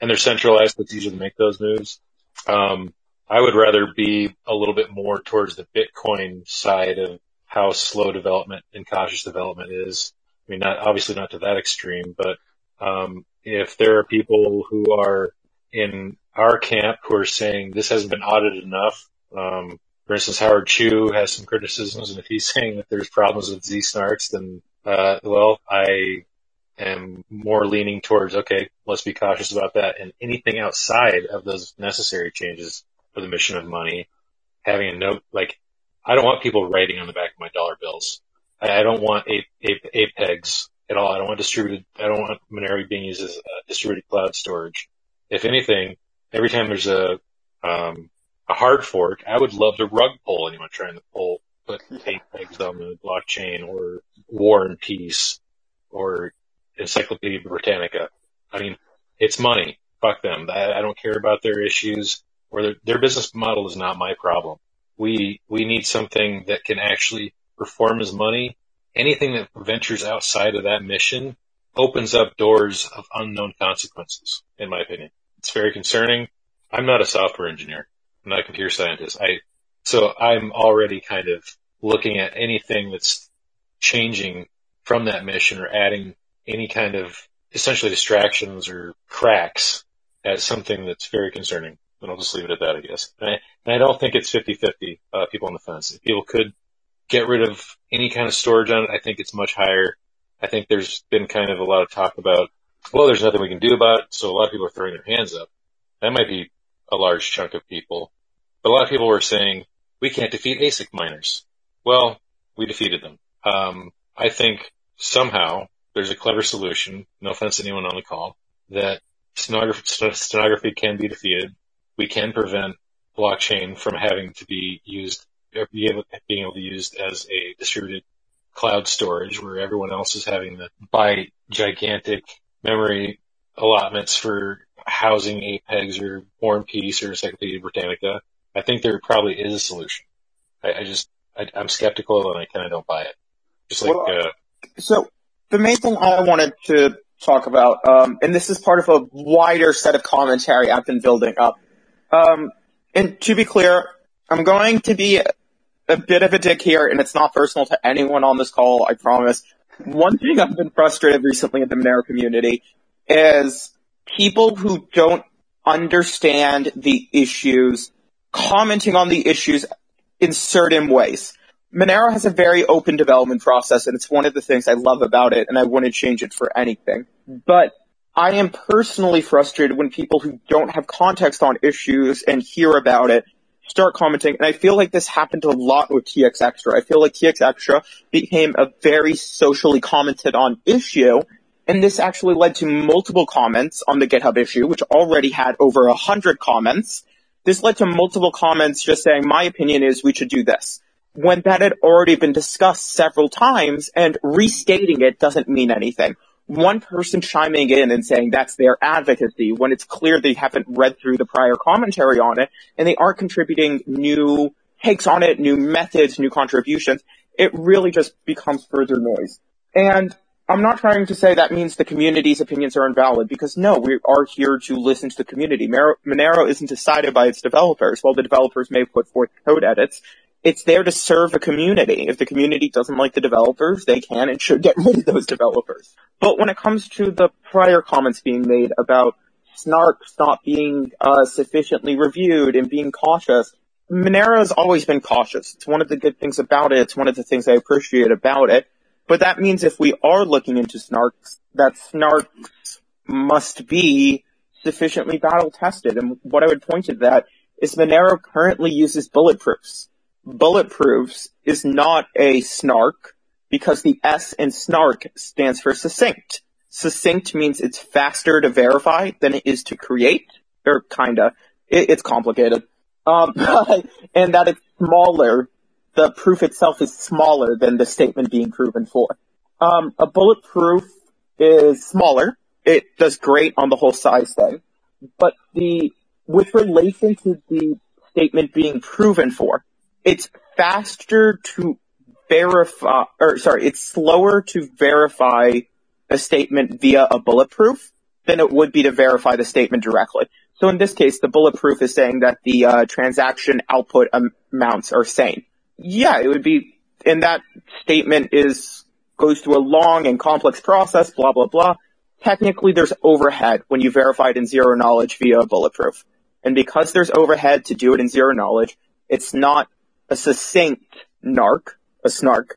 and they're centralized. It's easier to make those moves. Um, I would rather be a little bit more towards the Bitcoin side of how slow development and cautious development is. I mean, not obviously not to that extreme, but um, if there are people who are in our camp who are saying this hasn't been audited enough. Um, for instance, Howard Chu has some criticisms, and if he's saying that there's problems with Z-snarks, then uh, well, I am more leaning towards okay, let's be cautious about that. And anything outside of those necessary changes for the mission of money, having a note like I don't want people writing on the back of my dollar bills. I, I don't want a, APEGs at all. I don't want distributed. I don't want Monero being used as distributed cloud storage. If anything, every time there's a um, a hard fork, I would love to rug pull anyone trying to pull put eight pegs on the blockchain or War and Peace or Encyclopedia Britannica. I mean, it's money. Fuck them. I, I don't care about their issues or their, their business model is not my problem. We we need something that can actually perform as money. Anything that ventures outside of that mission opens up doors of unknown consequences, in my opinion. It's very concerning. I'm not a software engineer. I'm not a computer scientist. I, so I'm already kind of looking at anything that's changing from that mission or adding any kind of essentially distractions or cracks as something that's very concerning. And I'll just leave it at that, I guess. And I, and I don't think it's 50-50, uh, people on the fence. If people could get rid of any kind of storage on it, I think it's much higher. I think there's been kind of a lot of talk about well, there's nothing we can do about it. So a lot of people are throwing their hands up. That might be a large chunk of people. But a lot of people were saying, we can't defeat ASIC miners. Well, we defeated them. Um, I think somehow there's a clever solution, no offense to anyone on the call, that stenography, stenography can be defeated. We can prevent blockchain from having to be used, be able, being able to be used as a distributed cloud storage where everyone else is having to buy gigantic memory allotments for housing APEGs or War and Peace or Encyclopedia Britannica. I think there probably is a solution. I, I just, I, am skeptical and I kind of don't buy it. Just like, well, uh, so the main thing I wanted to talk about, um, and this is part of a wider set of commentary I've been building up. Um, and to be clear, I'm going to be a bit of a dick here, and it's not personal to anyone on this call, I promise. One thing I've been frustrated recently in the Monero community is people who don't understand the issues commenting on the issues in certain ways. Monero has a very open development process and it's one of the things I love about it and I wouldn't change it for anything. But I am personally frustrated when people who don't have context on issues and hear about it start commenting. And I feel like this happened a lot with TX Extra. I feel like TX Extra became a very socially commented on issue. And this actually led to multiple comments on the GitHub issue, which already had over a hundred comments. This led to multiple comments just saying, my opinion is we should do this. When that had already been discussed several times and restating it doesn't mean anything one person chiming in and saying that's their advocacy when it's clear they haven't read through the prior commentary on it and they aren't contributing new takes on it, new methods, new contributions, it really just becomes further noise. And I'm not trying to say that means the community's opinions are invalid because no, we are here to listen to the community. Monero isn't decided by its developers. While the developers may put forth code edits, it's there to serve a community. If the community doesn't like the developers, they can and should get rid of those developers. But when it comes to the prior comments being made about snarks not being uh, sufficiently reviewed and being cautious, Monero has always been cautious. It's one of the good things about it. It's one of the things I appreciate about it. But that means if we are looking into snarks, that snarks must be sufficiently battle tested. And what I would point to that is Monero currently uses bulletproofs bulletproofs is not a snark because the S in snark stands for succinct. Succinct means it's faster to verify than it is to create, or kinda. It, it's complicated. Um, and that it's smaller. The proof itself is smaller than the statement being proven for. Um, a bulletproof is smaller. It does great on the whole size thing. But the, with relation to the statement being proven for, it's faster to verify, or sorry, it's slower to verify a statement via a bulletproof than it would be to verify the statement directly. So in this case, the bulletproof is saying that the uh, transaction output amounts are sane. Yeah, it would be, and that statement is goes through a long and complex process, blah blah blah. Technically, there's overhead when you verify it in zero knowledge via a bulletproof, and because there's overhead to do it in zero knowledge, it's not a succinct narc, a snark,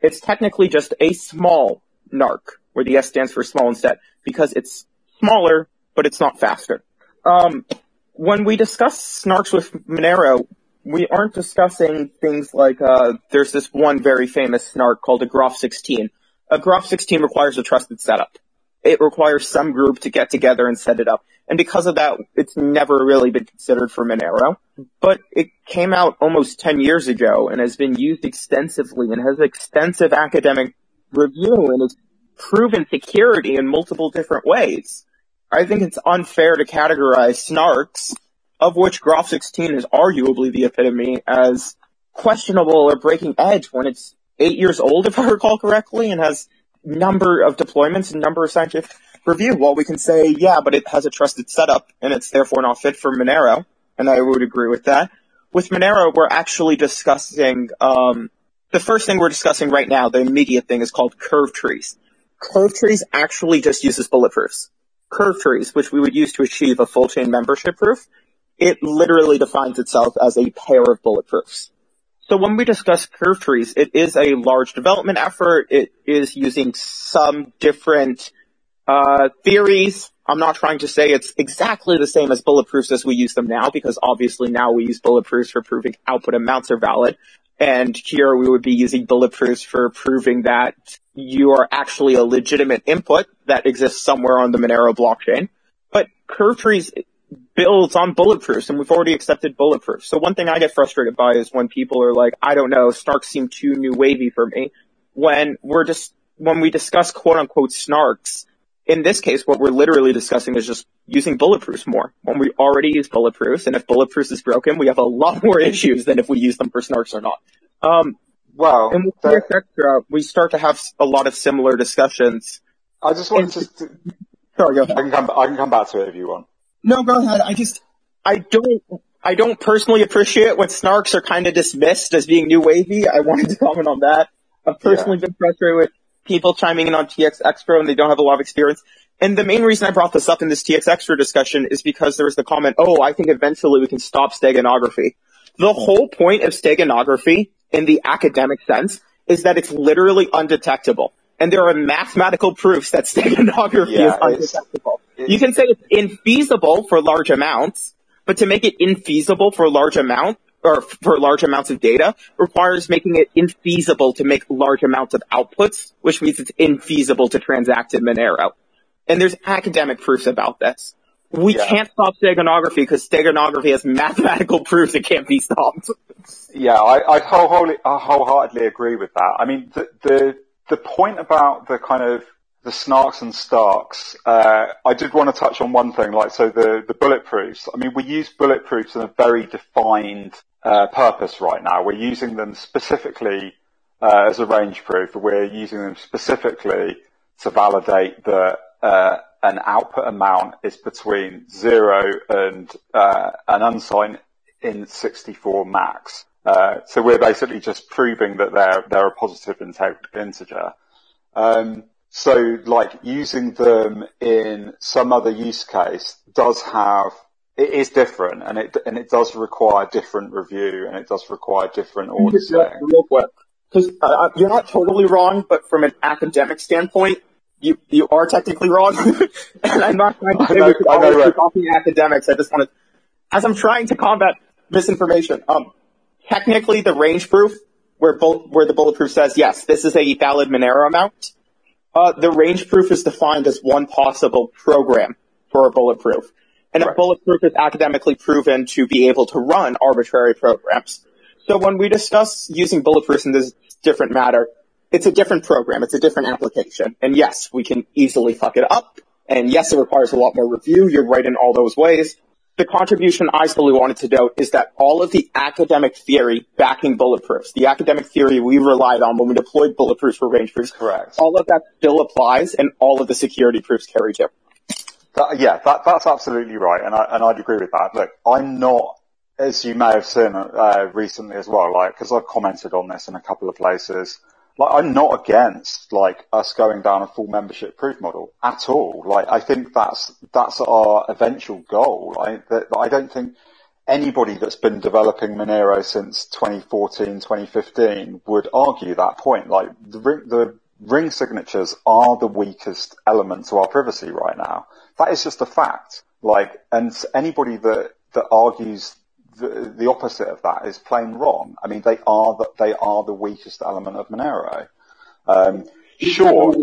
it's technically just a small narc, where the S stands for small instead, because it's smaller, but it's not faster. Um, when we discuss snarks with Monero, we aren't discussing things like, uh, there's this one very famous snark called a Groth 16. A Groth 16 requires a trusted setup it requires some group to get together and set it up. And because of that, it's never really been considered for Monero. But it came out almost 10 years ago and has been used extensively and has extensive academic review and has proven security in multiple different ways. I think it's unfair to categorize snarks, of which Groth 16 is arguably the epitome, as questionable or breaking edge when it's eight years old, if I recall correctly, and has number of deployments and number of scientific review. Well, we can say, yeah, but it has a trusted setup and it's therefore not fit for Monero. And I would agree with that. With Monero, we're actually discussing, um, the first thing we're discussing right now, the immediate thing is called curve trees. Curve trees actually just uses bulletproofs. Curve trees, which we would use to achieve a full chain membership proof, it literally defines itself as a pair of bulletproofs. So when we discuss curve trees, it is a large development effort. It is using some different uh, theories. I'm not trying to say it's exactly the same as bulletproofs as we use them now, because obviously now we use bulletproofs for proving output amounts are valid. And here we would be using bulletproofs for proving that you are actually a legitimate input that exists somewhere on the Monero blockchain. But curve trees builds on bulletproofs and we've already accepted bulletproofs. So one thing I get frustrated by is when people are like, I don't know, snarks seem too new wavy for me. When we're just, when we discuss quote unquote snarks, in this case, what we're literally discussing is just using bulletproofs more. When we already use bulletproofs, and if bulletproofs is broken, we have a lot more issues than if we use them for snarks or not. Um, well, and with Extra, we start to have a lot of similar discussions. I just wanted to, to sorry, go ahead. I can come, I can come back to it if you want. No, go ahead. I just, I don't, I don't personally appreciate when snarks are kind of dismissed as being new wavy. I wanted to comment on that. I've personally yeah. been frustrated with people chiming in on TX Extra and they don't have a lot of experience. And the main reason I brought this up in this TX Extra discussion is because there was the comment, oh, I think eventually we can stop steganography. The whole point of steganography in the academic sense is that it's literally undetectable. and there are mathematical proofs that steganography Yeah, is it's- undetectable. you can say it's infeasible for large amounts, but to make it infeasible for large amount or for large amounts of data requires making it infeasible to make large amounts of outputs, which means it's infeasible to transact in Monero. And there's academic proofs about this. We Yeah. can't stop steganography because steganography has mathematical proofs it can't be stopped. Yeah, I, I wholeheartedly, I wholeheartedly agree with that. I mean, the, the, the point about the kind of the snarks and starks, uh, I did want to touch on one thing, like, so the, the bulletproofs. I mean, we use bulletproofs in a very defined, uh, purpose right now. We're using them specifically, uh, as a range proof. We're using them specifically to validate that, uh, an output amount is between zero and, uh, an unsigned in 64 max. Uh, so we're basically just proving that they're, they're a positive integer. Um, so like using them in some other use case does have, it is different and it, and it does require different review and it does require different auditing. real quick, because uh, you're not totally wrong, but from an academic standpoint, you you are technically wrong. and I'm not trying to say know- we should know, always right. talking academics. I just want to, as I'm trying to combat misinformation, um, technically the range proof where bull, where the bulletproof says yes, this is a valid Monero amount. Uh, the range proof is defined as one possible program for a bulletproof. And a Right. bulletproof is academically proven to be able to run arbitrary programs. So when we discuss using bulletproofs in this different matter, it's a different program, it's a different application. And yes, we can easily fuck it up. And yes, it requires a lot more review. You're right in all those ways. The contribution I solely wanted to note is that all of the academic theory backing bulletproofs, the academic theory we relied on when we deployed bulletproofs for range proofs, Correct. all of that still applies and all of the security proofs carry too. That, yeah, that, that's absolutely right, and I and I'd agree with that. Look, I'm not, as you may have seen uh, recently as well, like because I've commented on this in a couple of places. Like, I'm not against like us going down a full membership proof model at all. Like, I think that's that's our eventual goal. Right? That, I don't think anybody that's been developing Monero since 2014, 2015 would argue that point. Like, the ring, the ring signatures are the weakest element to our privacy right now. That is just a fact. Like, and anybody that, that argues the, the opposite of that is plain wrong. I mean, they are the, they are the weakest element of Monero. Um, sure.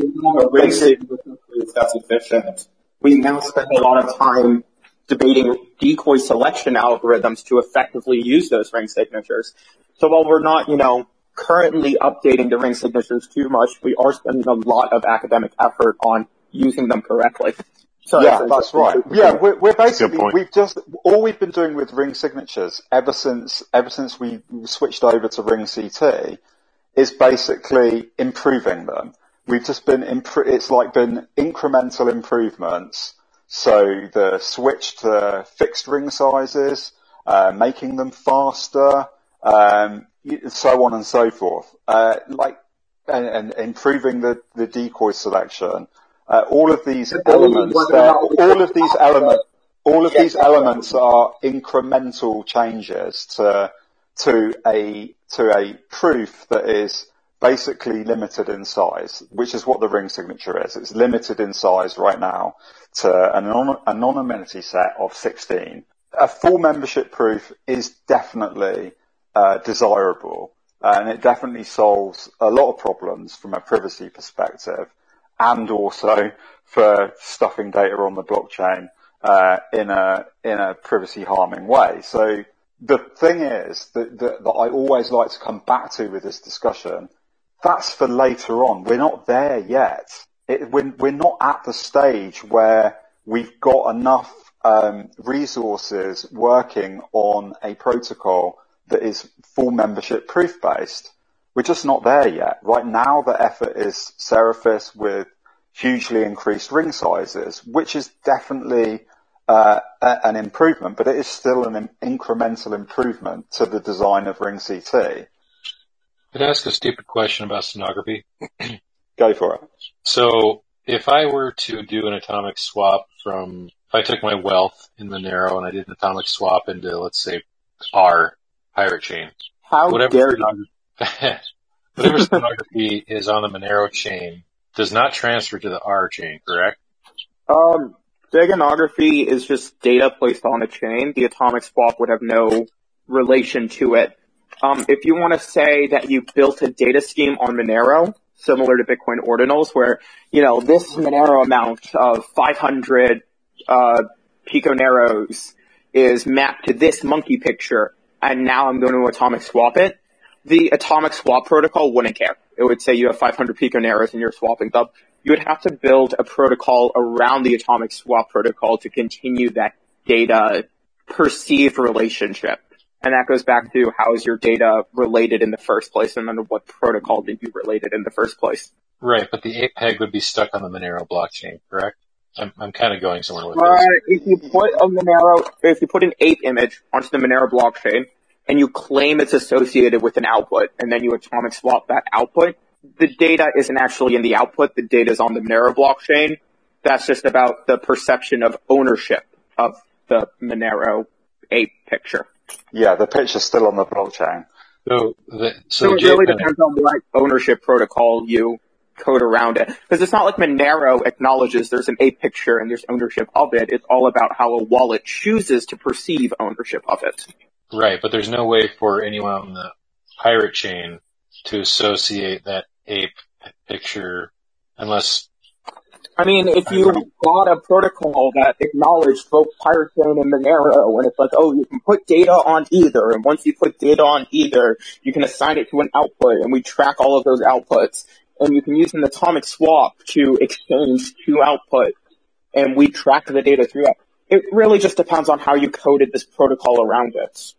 that's efficient. We now spend a lot of time debating decoy selection algorithms to effectively use those ring signatures. So while we're not, you know, currently updating the ring signatures too much, we are spending a lot of academic effort on using them correctly. Sorry yeah, that's right. Yeah, we're, we're That's a good basically we've just all we've been doing with ring signatures ever since ever since we switched over to ring CT is basically improving them. We've just been impro- it's like been incremental improvements. So the switch to fixed ring sizes, uh, making them faster, um, so on and so forth. Uh, like and, and improving the, the decoy selection. Uh, all of these elements, all of these elements, all of these elements are incremental changes to to a to a proof that is basically limited in size, which is what the ring signature is. It's limited in size right now to an anon- anonymity set of 16. A full membership proof is definitely uh, desirable, and it definitely solves a lot of problems from a privacy perspective, and also for stuffing data on the blockchain uh, in a in a privacy harming way. So the thing is that, that, that I always like to come back to with this discussion. That's for later on. We're not there yet. It, we're, we're not at the stage where we've got enough um, resources working on a protocol that is full membership proof based. We're just not there yet. Right now, the effort is Seraphis with hugely increased ring sizes, which is definitely uh, an improvement, but it is still an incremental improvement to the design of Ring CT. Could I ask a stupid question about stenography? Go for it. So if I were to do an atomic swap from, if I took my wealth in Monero and I did an atomic swap into, let's say, R, pirate chain, How whatever dare you? whatever stenography is on the Monero chain does not transfer to the R chain, correct? Um, steganography is just data placed on a chain. The atomic swap would have no relation to it. Um, if you want to say that you built a data scheme on Monero, similar to Bitcoin ordinals, where, you know, this Monero amount of 500, uh, piconeros is mapped to this monkey picture, and now I'm going to atomic swap it, the atomic swap protocol wouldn't care. It would say you have 500 piconeros and you're swapping them. You would have to build a protocol around the atomic swap protocol to continue that data perceived relationship. And that goes back to how is your data related in the first place and under what protocol did you relate it in the first place? Right, but the ape would be stuck on the Monero blockchain, correct? I'm, I'm kind of going somewhere with Uh, this. if you put a Monero, if you put an ape image onto the Monero blockchain and you claim it's associated with an output and then you atomic swap that output, the data isn't actually in the output. The data is on the Monero blockchain. That's just about the perception of ownership of the Monero ape picture. Yeah, the picture's still on the blockchain. So, the, So, so, it really Jake- depends on what ownership protocol you code around it. Because it's not like Monero acknowledges there's an ape picture and there's ownership of it. It's all about how a wallet chooses to perceive ownership of it. Right, but there's no way for anyone on the pirate chain to associate that ape picture unless I mean, if you got a protocol that acknowledged both Pirate Chain and Monero, and it's like, oh, you can put data on either, and once you put data on either, you can assign it to an output, and we track all of those outputs, and you can use an atomic swap to exchange two outputs, and we track the data through that. It really just depends on how you coded this protocol around it.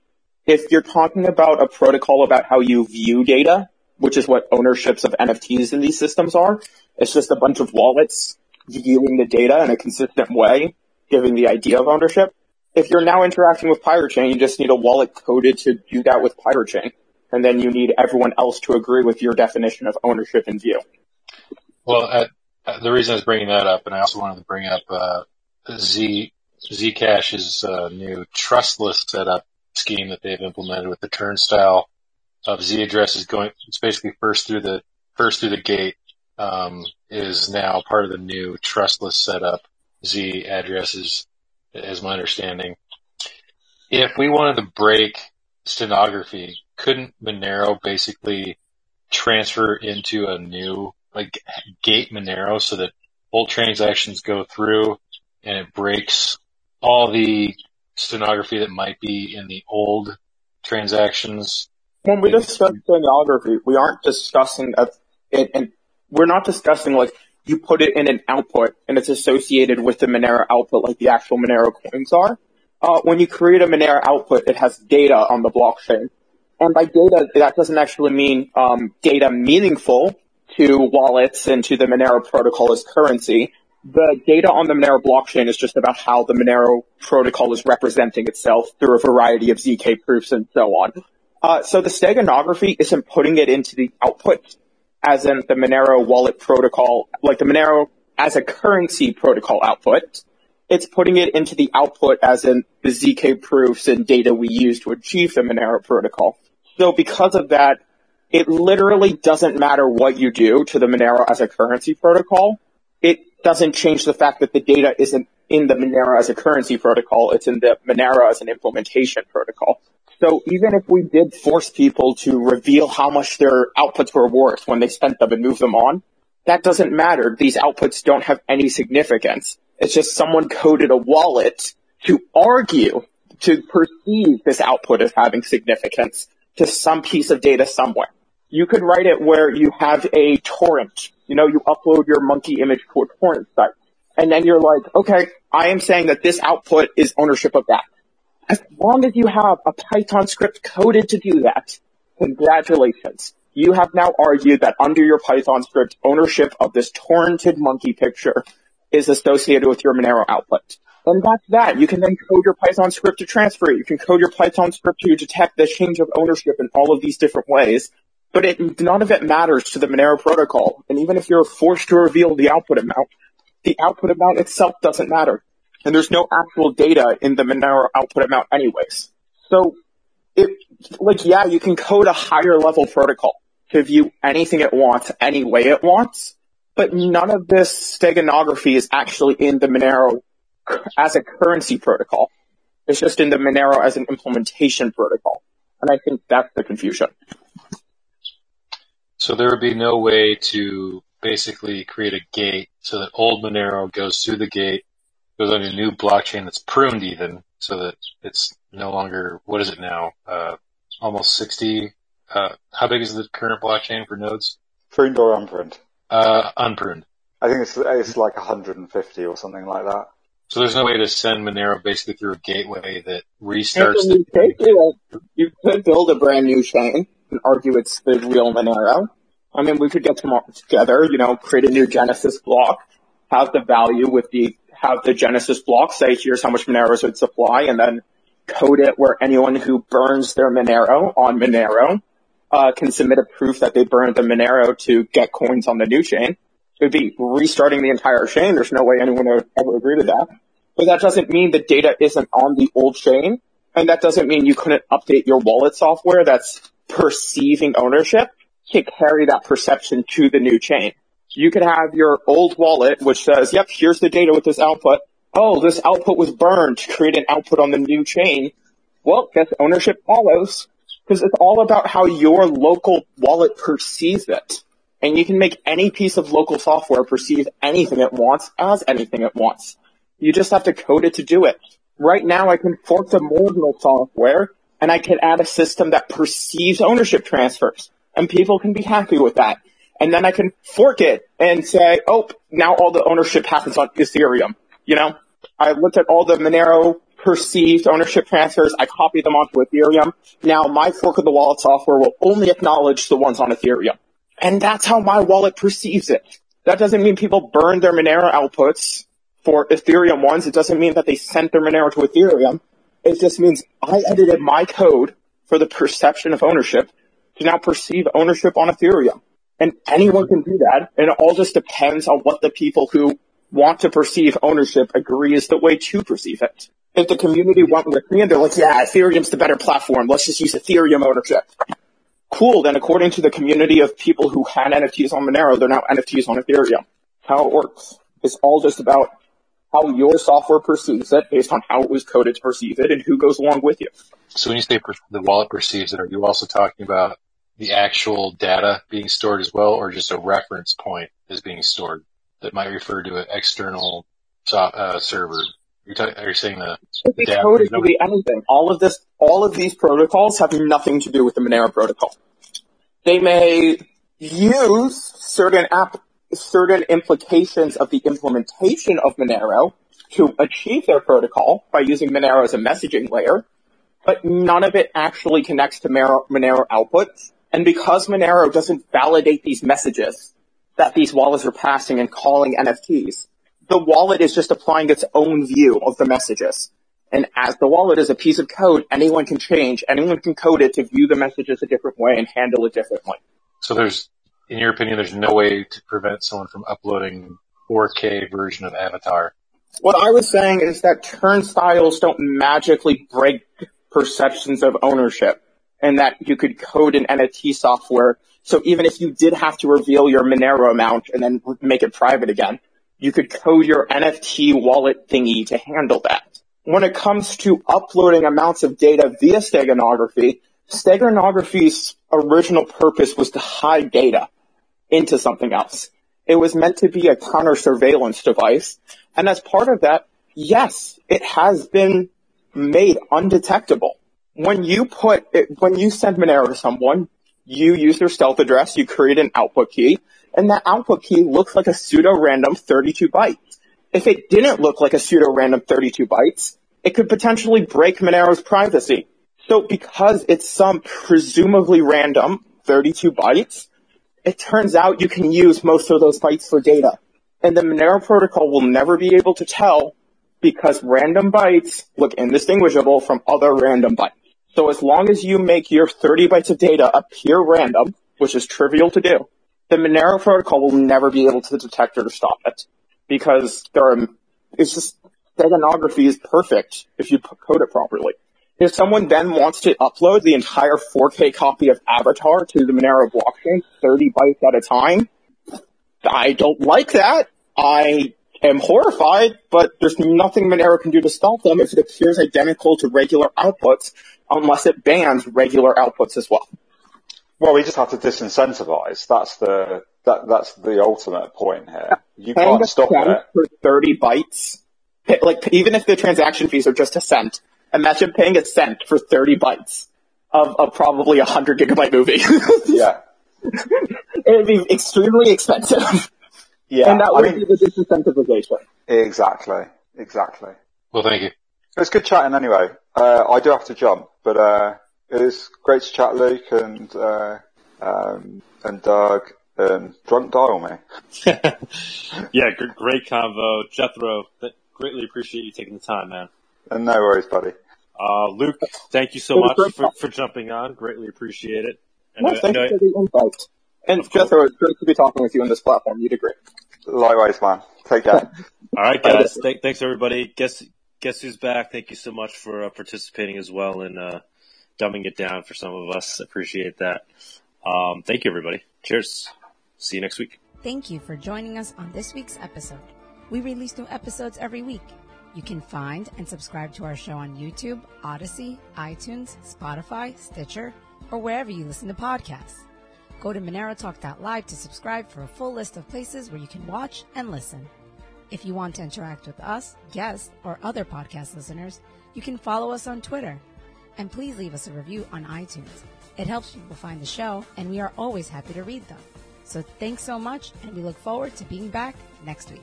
If you're talking about a protocol about how you view data, which is what ownerships of NFTs in these systems are, it's just a bunch of wallets viewing the data in a consistent way, giving the idea of ownership. If you're now interacting with Pirate Chain, you just need a wallet coded to do that with Pirate Chain. And then you need everyone else to agree with your definition of ownership and view. well uh, uh, the reason I was bringing that up and I also wanted to bring up uh, Z Zcash's uh, new trustless setup scheme that they've implemented with the turnstile of Z addresses going it's basically first through the first through the gate um, is now part of the new trustless setup Z addresses is my understanding. If we wanted to break stenography, couldn't Monero basically transfer into a new like gate Monero so that old transactions go through and it breaks all the stenography that might be in the old transactions. When we discuss stenography, we aren't discussing a, it, and we're not discussing like you put it in an output and it's associated with the Monero output like the actual Monero coins are. Uh, when you create a Monero output, it has data on the blockchain. And by data, that doesn't actually mean um, data meaningful to wallets and to the Monero protocol as currency. The data on the Monero blockchain is just about how the Monero protocol is representing itself through a variety of ZK proofs and so on. Uh, so the steganography isn't putting it into the output as in the Monero wallet protocol, like the Monero as a currency protocol output. It's putting it into the output as in the ZK proofs and data we use to achieve the Monero protocol. So because of that, it literally doesn't matter what you do to the Monero as a currency protocol. Doesn't change the fact that the data isn't in the Monero as a currency protocol. It's in the Monero as an implementation protocol. So even if we did force people to reveal how much their outputs were worth when they spent them and move them on, that doesn't matter. These outputs don't have any significance. It's just someone coded a wallet to argue, to perceive this output as having significance to some piece of data somewhere. You could write it where you have a torrent. You know, you upload your monkey image to a torrent site. And then you're like, okay, I am saying that this output is ownership of that. As long as you have a Python script coded to do that, congratulations. You have now argued that under your Python script, ownership of this torrented monkey picture is associated with your Monero output. And that's that. You can then code your Python script to transfer it. You can code your Python script to detect the change of ownership in all of these different ways. But it, none of it matters to the Monero protocol. And even if you're forced to reveal the output amount, the output amount itself doesn't matter. And there's no actual data in the Monero output amount anyways. So it, like, yeah, you can code a higher level protocol to view anything it wants, any way it wants. but none of this steganography is actually in the Monero as a currency protocol. It's just in the Monero as an implementation protocol. And I think that's the confusion. So there would be no way to basically create a gate so that old Monero goes through the gate, goes on a new blockchain that's pruned even, so that it's no longer, what is it now? Uh, almost 60. Uh, how big is the current blockchain for nodes? Pruned or unpruned? Uh, unpruned. I think it's, it's like 150 or something like that. So there's no way to send Monero basically through a gateway that restarts you, the. you could build a brand new chain and argue it's the real Monero. I mean, we could get together, you know, create a new Genesis block, have the value with the, have the Genesis block say, here's how much Monero would supply, and then code it where anyone who burns their Monero on Monero, uh, can submit a proof that they burned the Monero to get coins on the new chain. It would be restarting the entire chain. There's no way anyone would ever agree to that. But that doesn't mean the data isn't on the old chain. And that doesn't mean you couldn't update your wallet software that's perceiving ownership to carry that perception to the new chain. You could have your old wallet, which says, yep, here's the data with this output. Oh, this output was burned to create an output on the new chain. Well, guess ownership follows because it's all about how your local wallet perceives it. And you can make any piece of local software perceive anything it wants as anything it wants. You just have to code it to do it. Right now I can fork the Mordinals software and I can add a system that perceives ownership transfers and people can be happy with that. And then I can fork it and say, oh, now all the ownership happens on Ethereum. You know, I looked at all the Monero perceived ownership transfers. I copied them onto Ethereum. Now my fork of the wallet software will only acknowledge the ones on Ethereum. And that's how my wallet perceives it. That doesn't mean people burn their Monero outputs for Ethereum ones. It doesn't mean that they sent their Monero to Ethereum. It just means I edited my code for the perception of ownership to now perceive ownership on Ethereum. And anyone can do that. And it all just depends on what the people who want to perceive ownership agree is the way to perceive it. If the community went with me and they're like, yeah, Ethereum's the better platform. Let's just use Ethereum ownership. Cool. Then according to the community of people who had NFTs on Monero, they're now NFTs on Ethereum. How it works. It's all just about how your software perceives it based on how it was coded to perceive it and who goes along with you. So when you say the wallet perceives it, are you also talking about the actual data being stored as well, or just a reference point is being stored that might refer to an external uh, server? You're are you saying the, the data? Code could be anything. All of this, all of these protocols have nothing to do with the Monero protocol. They may use certain app, certain implications of the implementation of Monero to achieve their protocol by using Monero as a messaging layer, but none of it actually connects to Monero outputs and because Monero doesn't validate these messages that these wallets are passing and calling NFTs, the wallet is just applying its own view of the messages. And as the wallet is a piece of code, anyone can change, anyone can code it to view the messages a different way and handle it differently. So there's, in your opinion, there's no way to prevent someone from uploading 4K version of Avatar. What I was saying is that turnstiles don't magically break perceptions of ownership and that you could code an NFT software. So even if you did have to reveal your Monero amount and then make it private again, you could code your NFT wallet thingy to handle that. When it comes to uploading amounts of data via steganography, steganography's original purpose was to hide data into something else. It was meant to be a counter surveillance device. And as part of that, yes, it has been made undetectable when you put it, when you send Monero to someone, you use their stealth address, you create an output key, and that output key looks like a pseudo-random 32 bytes. If it didn't look like a pseudo-random 32 bytes, it could potentially break Monero's privacy. So because it's some presumably random 32 bytes, it turns out you can use most of those bytes for data. And the Monero protocol will never be able to tell because random bytes look indistinguishable from other random bytes. So as long as you make your 30 bytes of data appear random, which is trivial to do, the Monero protocol will never be able to detect or to stop it because there are, it's just, steganography is perfect if you code it properly. If someone then wants to upload the entire 4K copy of Avatar to the Monero blockchain, 30 bytes at a time, I don't like that. I am horrified, but there's nothing Monero can do to stop them if it appears identical to regular outputs, unless it bans regular outputs as well. Well, we just have to disincentivize. That's the that that's the ultimate point here. You can't stop it. for 30 bytes, like even if the transaction fees are just a cent, imagine paying a cent for 30 bytes of, of probably a 100 gigabyte movie. Yeah, It'd be extremely expensive. yeah. and that I would mean, be the disincentivization. exactly, exactly. Well, thank you. It was good chatting anyway. Uh, I do have to jump, but uh, it was great to chat, Luke and uh, um, and Doug and Drunk Dial me. yeah, gr- great convo, Jethro. Th- greatly appreciate you taking the time, man. And no worries, buddy. Uh, Luke, thank you so much for, for jumping on. Greatly appreciate it. And No, I- I thank know- you for the invite. And Jethro, it's great to be talking with you on this platform. You did great. Likewise, man. Take care. All right, guys. Th- thanks everybody. Guess guess who's back? Thank you so much for uh, participating as well and uh, dumbing it down for some of us. Appreciate that. Um, thank you, everybody. Cheers. See you next week. Thank you for joining us on this week's episode. We release new episodes every week. You can find and subscribe to our show on YouTube, Odysee, iTunes, Spotify, Stitcher, or wherever you listen to podcasts. Go to MoneroTalk.live to subscribe for a full list of places where you can watch and listen. If you want to interact with us, guests, or other podcast listeners, you can follow us on Twitter. And please leave us a review on iTunes. It helps people find the show, and we are always happy to read them. So thanks so much, and we look forward to being back next week.